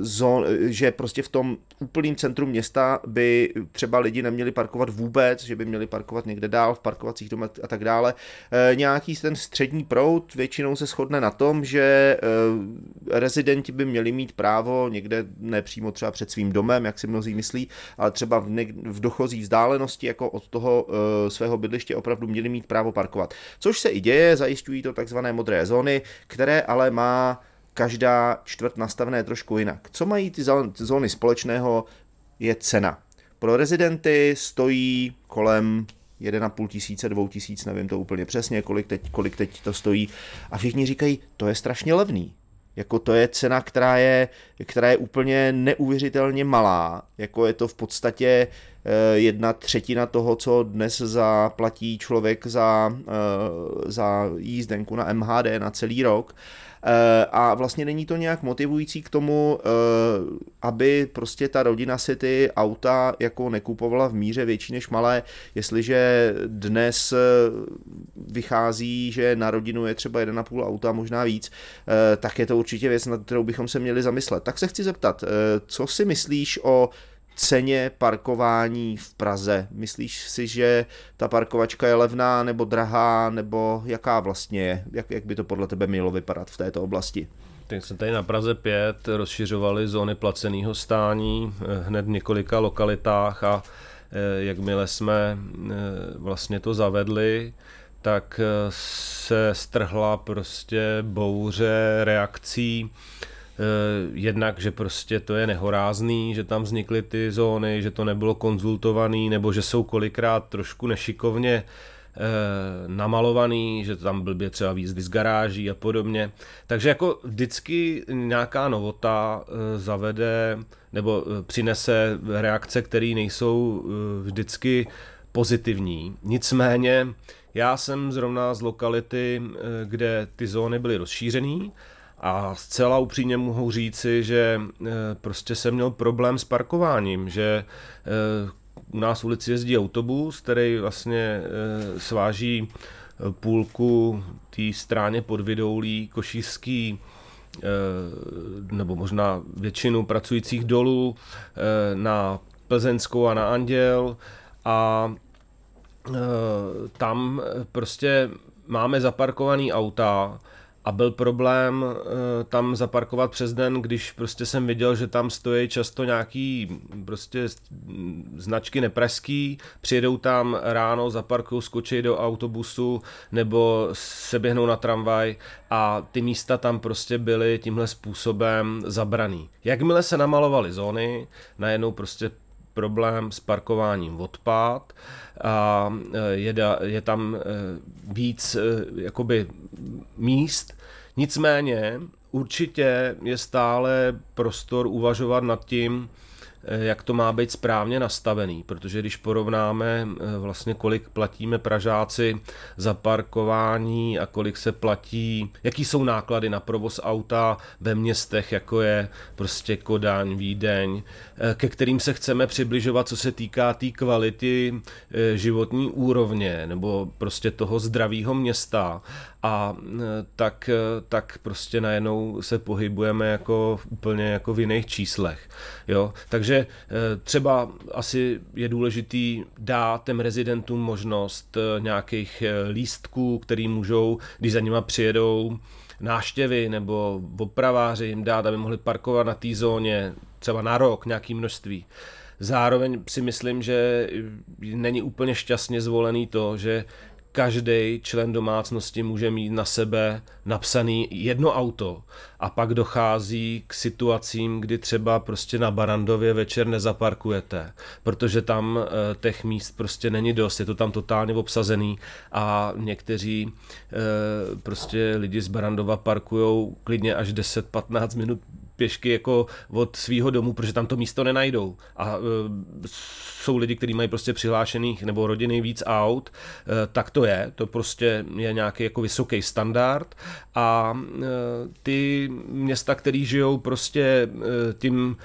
zón, že prostě v tom úplným centru města by třeba lidi neměli parkovat vůbec, že by měli parkovat někde dál v parkovacích domech a tak dále. Uh, nějaký ten střední proud většinou se shodne na tom, že uh, rezidenti by měli mít právo někde nepřímo třeba před svým domem, jak si mnozí myslí, ale třeba v, v dochozí vzdálenosti jako od toho svého bydliště opravdu měli mít právo parkovat. Což se i děje, zajišťují to takzvané modré zóny, které ale má každá čtvrt nastavené trošku jinak. Co mají ty zóny společného, je cena. Pro rezidenty stojí kolem 1,5 tisíce, 2 tisíc, nevím to úplně přesně, kolik teď, kolik teď to stojí. A všichni říkají, to je strašně levný. Jako to je cena, která je, která je úplně neuvěřitelně malá. Jako je to v podstatě eh, jedna třetina toho, co dnes zaplatí člověk za, eh, za jízdenku na MHD na celý rok. Eh, a vlastně není to nějak motivující k tomu, aby prostě ta rodina si ty auta jako nekupovala v míře větší než malé, jestliže dnes vychází, že na rodinu je třeba 1,5 auta, možná víc, tak je to určitě věc, nad kterou bychom se měli zamyslet. Tak se chci zeptat, co si myslíš o ceně parkování v Praze? Myslíš si, že ta parkovačka je levná nebo drahá, nebo jaká vlastně je? Jak, jak by to podle tebe mělo vypadat v této oblasti? Tak jsme tady na Praze 5 rozšiřovali zóny placeného stání eh, hned v několika lokalitách a eh, jakmile jsme eh, vlastně to zavedli, tak se strhla prostě bouře reakcí jednak, že prostě to je nehorázný, že tam vznikly ty zóny, že to nebylo konzultovaný, nebo že jsou kolikrát trošku nešikovně eh, namalovaný, že tam blbě třeba výzdy z garáží a podobně. Takže jako vždycky nějaká novota eh, zavede nebo přinese reakce, které nejsou vždycky pozitivní. Nicméně já jsem zrovna z lokality, kde ty zóny byly rozšířené a zcela upřímně mohu říci, že eh, prostě jsem měl problém s parkováním, že eh, u nás v ulici jezdí autobus, který vlastně eh, sváží půlku té stráně pod Vidoulí, košířský, nebo možná většinu pracujících dolů na Plzeňskou a na Anděl. A tam prostě máme zaparkovaný auta, a byl problém uh, tam zaparkovat přes den, když prostě jsem viděl, že tam stojí často nějaký prostě značky nepražský, přijedou tam ráno, zaparkují, skočí do autobusu nebo se běhnou na tramvaj a ty místa tam prostě byly tímhle způsobem zabraný. Jakmile se namalovaly zóny, najednou prostě problém s parkováním odpad a e, je, je tam e, víc jakoby míst. Nicméně určitě je stále prostor uvažovat nad tím, Eh, jak to má být správně nastavený, protože když porovnáme eh, vlastně kolik platíme Pražáci za parkování a kolik se platí, jaký jsou náklady na provoz auta ve městech, jako je prostě Kodaň, Vídeň, eh, ke kterým se chceme přibližovat, co se týká té tý kvality životní úrovně nebo prostě toho zdravého města a tak, tak prostě najednou se pohybujeme jako úplně jako v jiných číslech. Jo? Takže eh, třeba asi je důležitý dát těm rezidentům možnost nějakých lístků, který můžou, když za nima přijedou náštěvy nebo opraváři jim dát, aby mohli parkovat na té zóně třeba na rok nějaký množství. Zároveň si myslím, že není úplně šťastně zvolený to, že každý člen domácnosti může mít na sebe napsaný jedno auto a pak dochází k situacím, kdy třeba prostě na Barandově večer nezaparkujete, protože tam e, těch míst prostě není dost, je to tam totálně obsazený a někteří e, prostě lidi z Barandova parkují klidně až 10-15 minut pěšky jako od svého domu, protože tam to místo nenajdou. A jsou lidi, kteří mají prostě přihlášených nebo rodiny víc aut, tak to je, to prostě je nějaký jako vysoký standard a ty města, které žijou prostě tím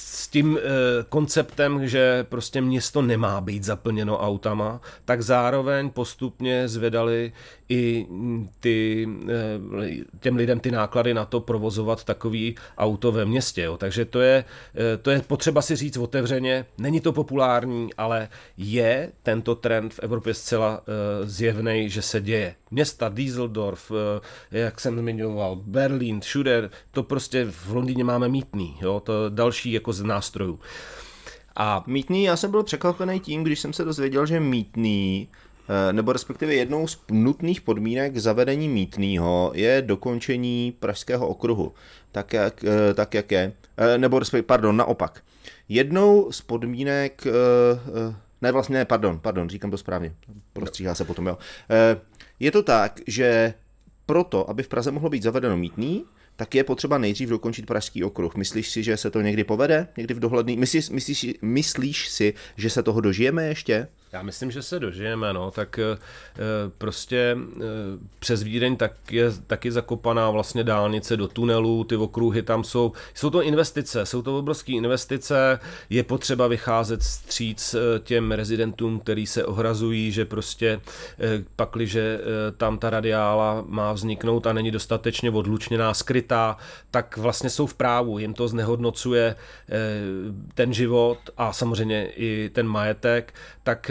s tím e, konceptem, že prostě město nemá být zaplněno autama, tak zároveň postupně zvedali i ty, e, těm lidem ty náklady na to provozovat takový auto ve městě. Jo. Takže to je, e, to je potřeba si říct otevřeně, není to populární, ale je tento trend v Evropě zcela e, zjevný, že se děje. Města Dieseldorf, e, jak jsem zmiňoval, Berlín, všude, to prostě v Londýně máme mítný, jo, to další jako z nástrojů. A mítný, já jsem byl překvapený tím, když jsem se dozvěděl, že mítný eh, nebo respektive jednou z nutných podmínek zavedení mítného je dokončení Pražského okruhu, tak jak, eh, tak jak je, eh, nebo respektive, pardon, naopak. Jednou z podmínek, ne vlastně, ne, pardon, pardon, říkám to správně, prostříhá se potom, jo. Je to tak, že proto, aby v Praze mohlo být zavedeno mítný, tak je potřeba nejdřív dokončit Pražský okruh. Myslíš si, že se to někdy povede? Někdy v dohledný? Myslíš, myslíš, myslíš si, že se toho dožijeme ještě? Já myslím, že se dožijeme, no, tak e, prostě e, přes Vídeň tak je taky zakopaná vlastně dálnice do tunelů, ty okruhy tam jsou, jsou to investice, jsou to obrovské investice, je potřeba vycházet stříc těm rezidentům, který se ohrazují, že prostě e, pakliže tam ta radiála má vzniknout a není dostatečně odlučněná, skrytá, tak vlastně jsou v právu, jim to znehodnocuje ten život a samozřejmě i ten majetek, tak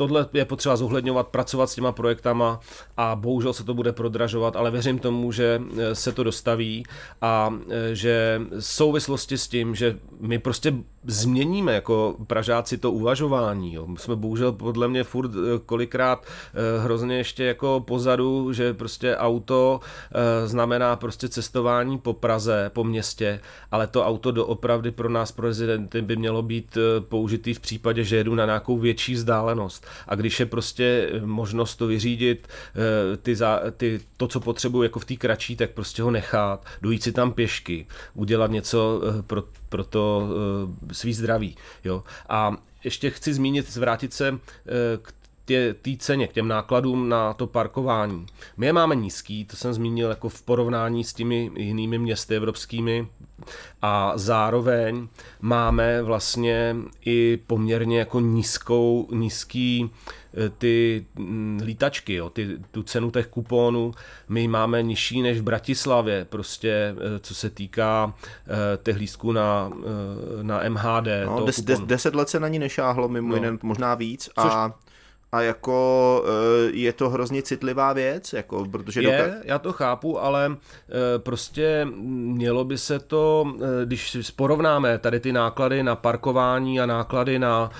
tohle je potřeba zohledňovat, pracovat s těma projektama a bohužel se to bude prodražovat, ale věřím tomu, že eh, se to dostaví a eh, že v souvislosti s tím, že my prostě změníme jako Pražáci to uvažování. Jo. Jsme bohužel podle mě furt eh, kolikrát hrozně ještě jako pozadu, že prostě auto znamená prostě cestování po Praze, po městě, ale to auto doopravdy pro nás, pro rezidenty, by mělo být použitý v případě, že jedu na nějakou větší vzdálenost. A když je prostě možnost to vyřídit, eh, ty, za, ty, to, co potřebuji jako v té kratší, tak prostě ho nechat, dojít si tam pěšky, udělat něco eh, pro, pro to eh, svý zdraví. Jo? A ještě chci zmínit, zvrátit se k té ceně, k těm nákladům na to parkování. My je máme nízký, to jsem zmínil jako v porovnání s těmi jinými městy evropskými a zároveň máme vlastně i poměrně jako nízkou, nízký eh, ty mm, lítačky, jo, ty, tu cenu těch kuponů my máme nižší než v Bratislavě, prostě eh, co se týká eh, těch lístků na, na MHD. No, des, des, deset let se na ní nešáhlo, mimo no. jiné možná víc. Což, a a jako eh, je to hrozně citlivá věc, jako, protože... Je, doka- já to chápu, ale eh, prostě mělo by se to, eh, když porovnáme tady ty náklady na parkování a náklady na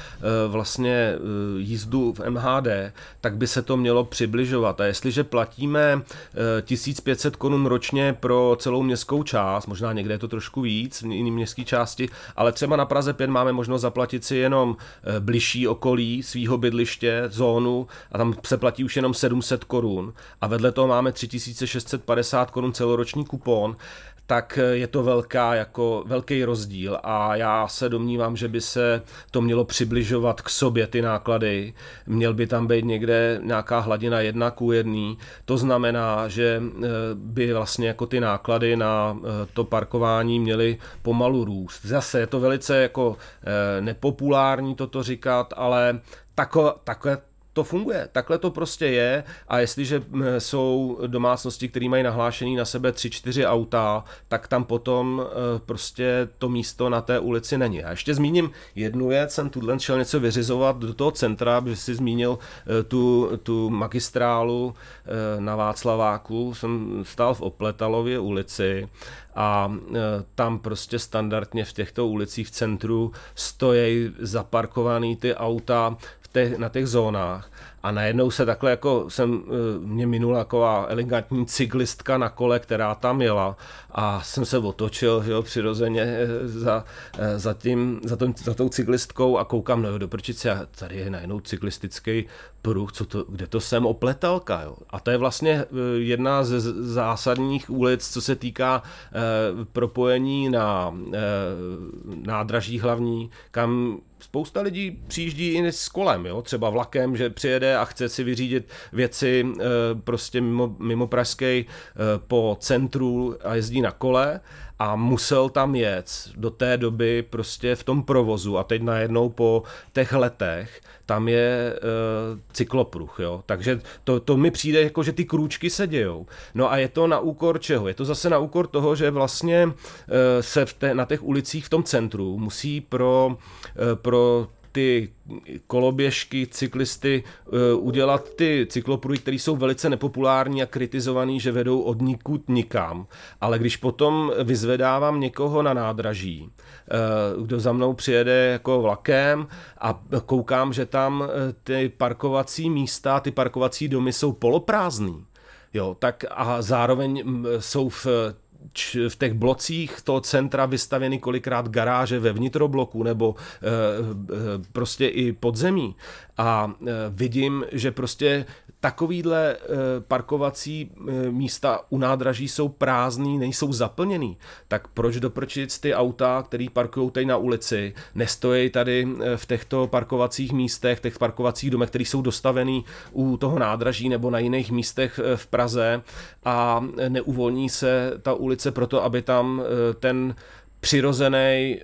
vlastně jízdu v MHD, tak by se to mělo přibližovat. A jestliže platíme 1500 korun ročně pro celou městskou část, možná někde je to trošku víc v jiné městské části, ale třeba na Praze 5 máme možnost zaplatit si jenom bližší okolí svého bydliště, zónu a tam se platí už jenom 700 korun a vedle toho máme 3650 korun celoroční kupon, tak je to velká, jako velký rozdíl a já se domnívám, že by se to mělo přibližovat k sobě ty náklady. Měl by tam být někde nějaká hladina jedna ku jedný. To znamená, že eh, by vlastně jako ty náklady na eh, to parkování měly pomalu růst. Zase je to velice jako eh, nepopulární toto říkat, ale takové, takové, to funguje, takhle to prostě je a jestliže jsou domácnosti, které mají nahlášený na sebe 3-4 auta, tak tam potom e, prostě to místo na té ulici není. A ještě zmíním jednu věc, jsem tuhle šel něco vyřizovat do toho centra, protože si zmínil e, tu, tu magistrálu e, na Václaváku, jsem stál v Opletalově ulici a tam prostě standardně v těchto ulicích v centru stojí zaparkovaný ty auta těch, na těch zónách a najednou se takhle jako jsem, mě minula taková elegantní cyklistka na kole, která tam jela a jsem se otočil, že jo, přirozeně za, za, tím, za, tom, za tou cyklistkou a koukám, no jo, do prčice a tady je najednou cyklistický pruh, co to, kde to jsem opletelka, jo. A to je vlastně jedna ze zásadních ulic, co se týká eh, propojení na eh, nádraží hlavní, kam spousta lidí přijíždí i s kolem, jo? třeba vlakem, že přijede a chce si vyřídit věci e, prostě mimo, mimo pražský e, po centru a jezdí na kole a musel tam jet do té doby prostě v tom provozu a teď najednou po těch letech tam je e, cyklopruh, jo. Takže to, to mi přijde jako, že ty krůčky se dějou. No a je to na úkor čeho? Je to zase na úkor toho, že vlastně e, se v te, na těch ulicích v tom centru musí pro, e, pro ty koloběžky, cyklisty, eh, udělat ty cyklopruhy, které jsou velice nepopulární a kritizovaný, že vedou od nikud nikam. Ale když potom vyzvedávám někoho na nádraží, eh, kdo za mnou přijede jako vlakem a koukám, že tam eh, ty parkovací místa, ty parkovací domy jsou poloprázdný, Jo, tak a zároveň mm, jsou v v těch blocích toho centra vystavěny kolikrát garáže ve vnitrobloku nebo e, e, prostě i podzemí. A e, vidím, že prostě takovýhle parkovací místa u nádraží jsou prázdný, nejsou zaplněný. Tak proč doprčit ty auta, které parkují tady na ulici, nestojí tady v těchto parkovacích místech, těch parkovacích domech, které jsou dostavený u toho nádraží nebo na jiných místech v Praze a neuvolní se ta ulice ulice proto, aby tam eh, ten přirozený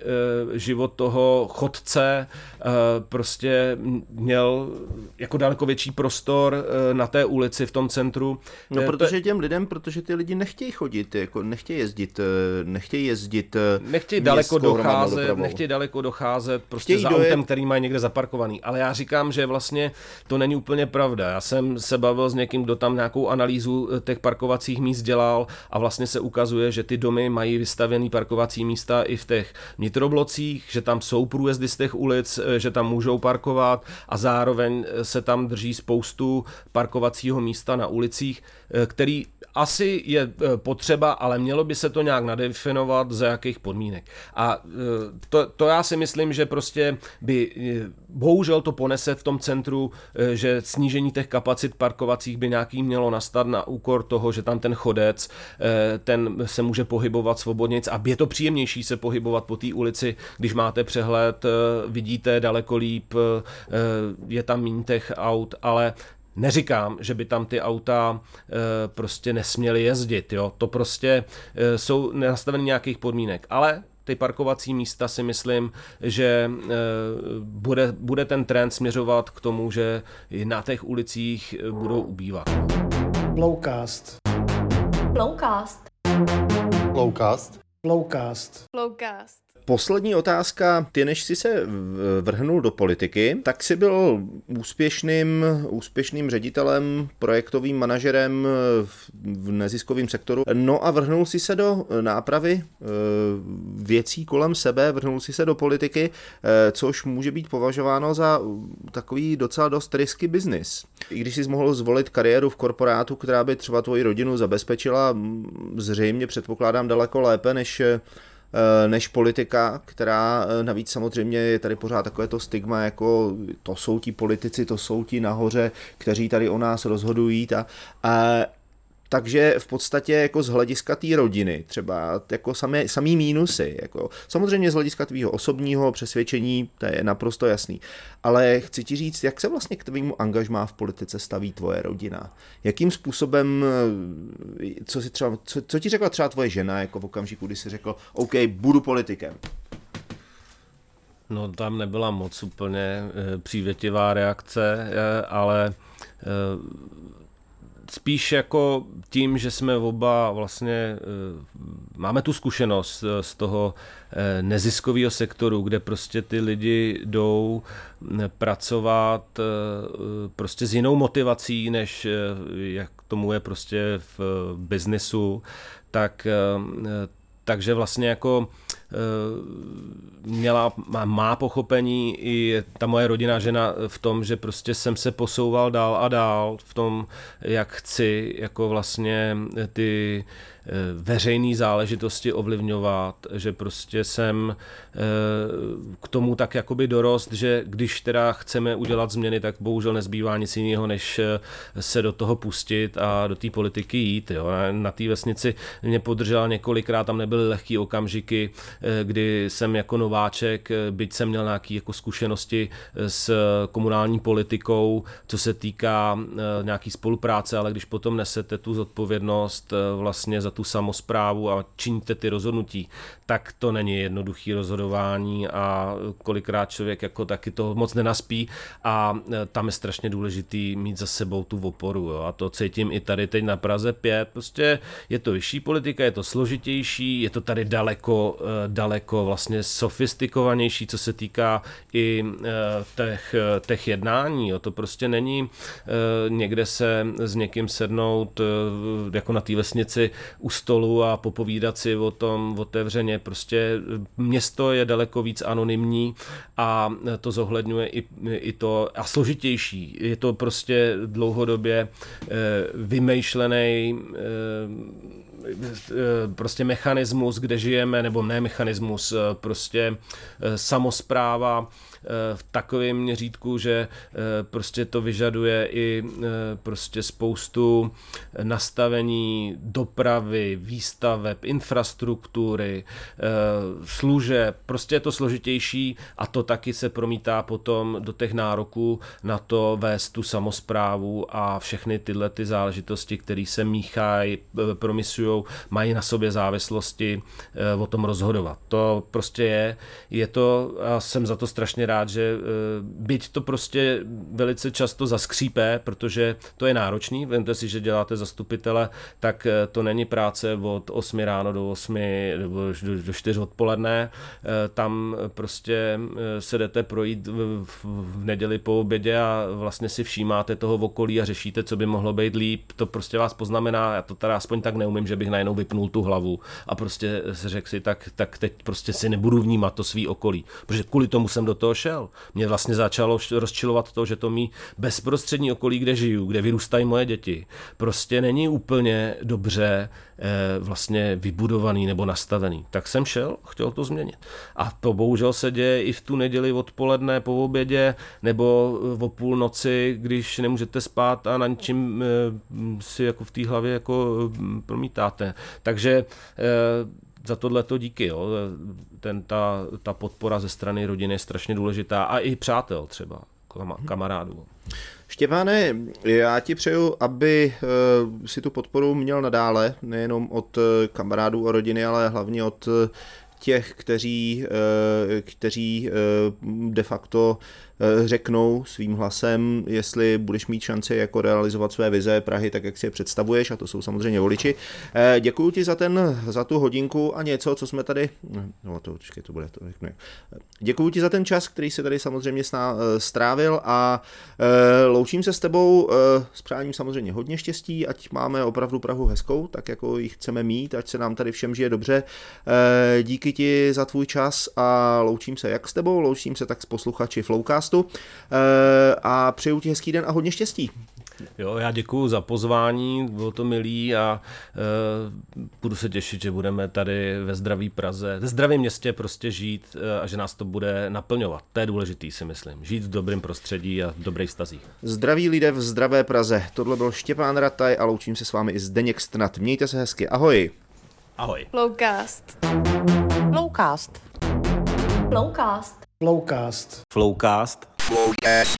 uh, život toho chodce uh, prostě měl jako daleko větší prostor uh, na té ulici v tom centru. No protože těm lidem, protože ty lidi nechtějí chodit, jako nechtějí jezdit, nechtějí jezdit Nechtějí daleko docházet, nechtějí daleko docházet prostě chtějí za dojet... autem, který mají někde zaparkovaný. Ale já říkám, že vlastně to není úplně pravda. Já jsem se bavil s někým, kdo tam nějakou analýzu těch parkovacích míst dělal a vlastně se ukazuje, že ty domy mají vystavený parkovací místa místa i v těch nitroblocích, že tam jsou průjezdy z těch ulic, eh, že tam můžou parkovat a zároveň eh, se tam drží spoustu parkovacího místa na ulicích, eh, který asi je potřeba, ale mělo by se to nějak nadefinovat, za jakých podmínek. A to, to já si myslím, že prostě by, bohužel to ponese v tom centru, že snížení těch kapacit parkovacích by nějaký mělo nastat na úkor toho, že tam ten chodec, ten se může pohybovat svobodně a je to příjemnější se pohybovat po té ulici, když máte přehled, eh, vidíte daleko líp, eh, je tam méně těch aut, ale Neříkám, že by tam ty auta e, prostě nesměly jezdit, jo. To prostě e, jsou nastaveny nějakých podmínek, ale ty parkovací místa si myslím, že e, bude, bude ten trend směřovat k tomu, že na těch ulicích budou ubývat. Lowcast. Lowcast. Lowcast. Flowcast. Flowcast. Poslední otázka. Ty, než jsi se vrhnul do politiky, tak jsi byl úspěšným, úspěšným ředitelem, projektovým manažerem v neziskovém sektoru. No a vrhnul si se do nápravy eh, věcí kolem sebe, vrhnul si se do politiky, eh, což může být považováno za takový docela dost risky biznis. I když jsi mohl zvolit kariéru v korporátu, která by třeba tvoji rodinu zabezpečila, zřejmě předpokládám daleko lépe, než Eh, než politika, která eh, navíc samozřejmě je tady pořád takové to stigma, jako to jsou ti politici, to jsou ti nahoře, kteří tady o nás rozhodují a, a takže v podstatě jako z hlediska té rodiny třeba jako samé, samý mínusy. Jako, samozřejmě z hlediska tvýho osobního přesvědčení, to je naprosto jasný. Ale chci ti říct, jak se vlastně k tvému angažmá v politice staví tvoje rodina? Jakým způsobem, co, si třeba, co, co ti řekla třeba tvoje žena jako v okamžiku, kdy jsi řekl, OK, budu politikem? No tam nebyla moc úplně e, přívětivá reakce, e, ale spíš jako tím, že jsme oba vlastně, eh, máme tu zkušenost eh, z toho eh, neziskového sektoru, kde prostě ty lidi jdou pracovat prostě s jinou motivací, než jak tomu je prostě v biznesu, tak takže vlastně jako měla, má, má pochopení i ta moje rodina žena v tom, že prostě jsem se posouval dál a dál v tom, jak chci jako vlastně ty Eh, veřejné záležitosti ovlivňovat, že prostě jsem eh, k tomu tak jakoby dorost, že když teda chceme udělat změny, tak bohužel nezbývá nic jiného, než eh, se do toho pustit a do té politiky jít. Jo. Na té vesnici mě podržela několikrát, tam nebyly lehké okamžiky, kdy jsem jako nováček, byť jsem měl nějaké jako zkušenosti s komunální politikou, co se týká nějaký spolupráce, ale když potom nesete tu zodpovědnost vlastně za tu samozprávu a činíte ty rozhodnutí, tak to není jednoduchý rozhodování a kolikrát člověk jako taky to moc nenaspí a e, tam je strašně důležitý mít za sebou tu oporu jo. a to cítím i tady teď na Praze 5, prostě je to vyšší politika, je to složitější, je to tady daleko, e, daleko vlastně sofistikovanější, co se týká i e, těch, těch jednání, jo. to prostě není někde se s někým sednout jako na té vesnici u stolu a popovídat si o tom otevřeně. Prostě město je daleko víc anonymní a to zohledňuje i, i to a složitější. Je to prostě dlouhodobě eh, vymýšlený eh, prostě mechanismus, kde žijeme, nebo ne mechanismus, eh, prostě samozpráva, v takovém měřítku, že eh, prostě to vyžaduje i eh, prostě spoustu nastavení dopravy, výstaveb, infrastruktury, eh, služeb, prostě je to složitější a to taky se promítá potom do těch nároků na to vést tu samozprávu a všechny tyhle ty záležitosti, které se míchají, promisují, mají na sobě závislosti o tom rozhodovat. To prostě je, je to, a jsem za to strašně rád, rád, že eh, byť to prostě velice často zaskřípe, protože to je náročný, vemte si, že děláte zastupitele, tak eh, to není práce od 8 ráno do 8 nebo do, do 4 odpoledne, eh, tam prostě se jdete projít v, neděli po obědě a vlastně si všímáte toho v okolí a řešíte, co by mohlo být líp, to prostě vás poznamená, já to teda aspoň tak neumím, že bych najednou vypnul tu hlavu a prostě se řekl si, tak, tak teď prostě si nebudu vnímat to svý okolí, protože kvůli tomu jsem do toho šel. Mě vlastně začalo rozčilovat to, že to mý bezprostřední okolí, kde žiju, kde vyrůstají moje děti, prostě není úplně dobře eh, vlastně vybudovaný nebo nastavený. Tak jsem šel, chtěl to změnit. A to bohužel se děje i v tu neděli odpoledne po obědě nebo o půlnoci, když nemůžete spát a na něčím eh, si jako v té hlavě jako promítáte. Takže eh, za tohle to díky. Jo. Ten, ta, ta podpora ze strany rodiny je strašně důležitá a i přátel třeba, kamarádů. Štěpáne, já ti přeju, aby uh, si tu podporu měl nadále, nejenom od uh, kamarádů a rodiny, ale hlavně od uh, těch, kteří, kteří de facto Eh, řeknou svým hlasem, jestli budeš mít šanci jako realizovat své vize Prahy tak, jak si je představuješ, a to jsou samozřejmě voliči. Eh, děkuji ti za, ten, za tu hodinku a něco, co jsme tady, no to počkej, to bude, to řeknu. Děkuji ti za ten čas, který se tady samozřejmě eh, strávil a loučím se s tebou s přáním samozřejmě hodně štěstí, ať máme opravdu Prahu hezkou, tak jako ji chceme mít, ať se nám tady všem žije dobře. Díky ti za tvůj čas a loučím se jak s tebou, loučím se tak s posluchači Flowcast podcastu eh, a přeju ti hezký den a hodně štěstí. Jo, já děkuji za pozvání, bylo to milý a uh, budu se těšit, že budeme tady ve zdraví Praze, ve zdravém městě prostě žít uh, a že nás to bude naplňovat. To je důležitý, si myslím. Žít v dobrém prostředí a v dobrých stazích. Zdraví lidé v zdravé Praze. Tohle byl Štěpán Rataj a loučím se s vámi i Zdeněk Stnat. Mějte se hezky. Ahoj. Ahoj. Flowcast. Flowcast. Flowcast. Flowcast. Flowcast. Flowcast.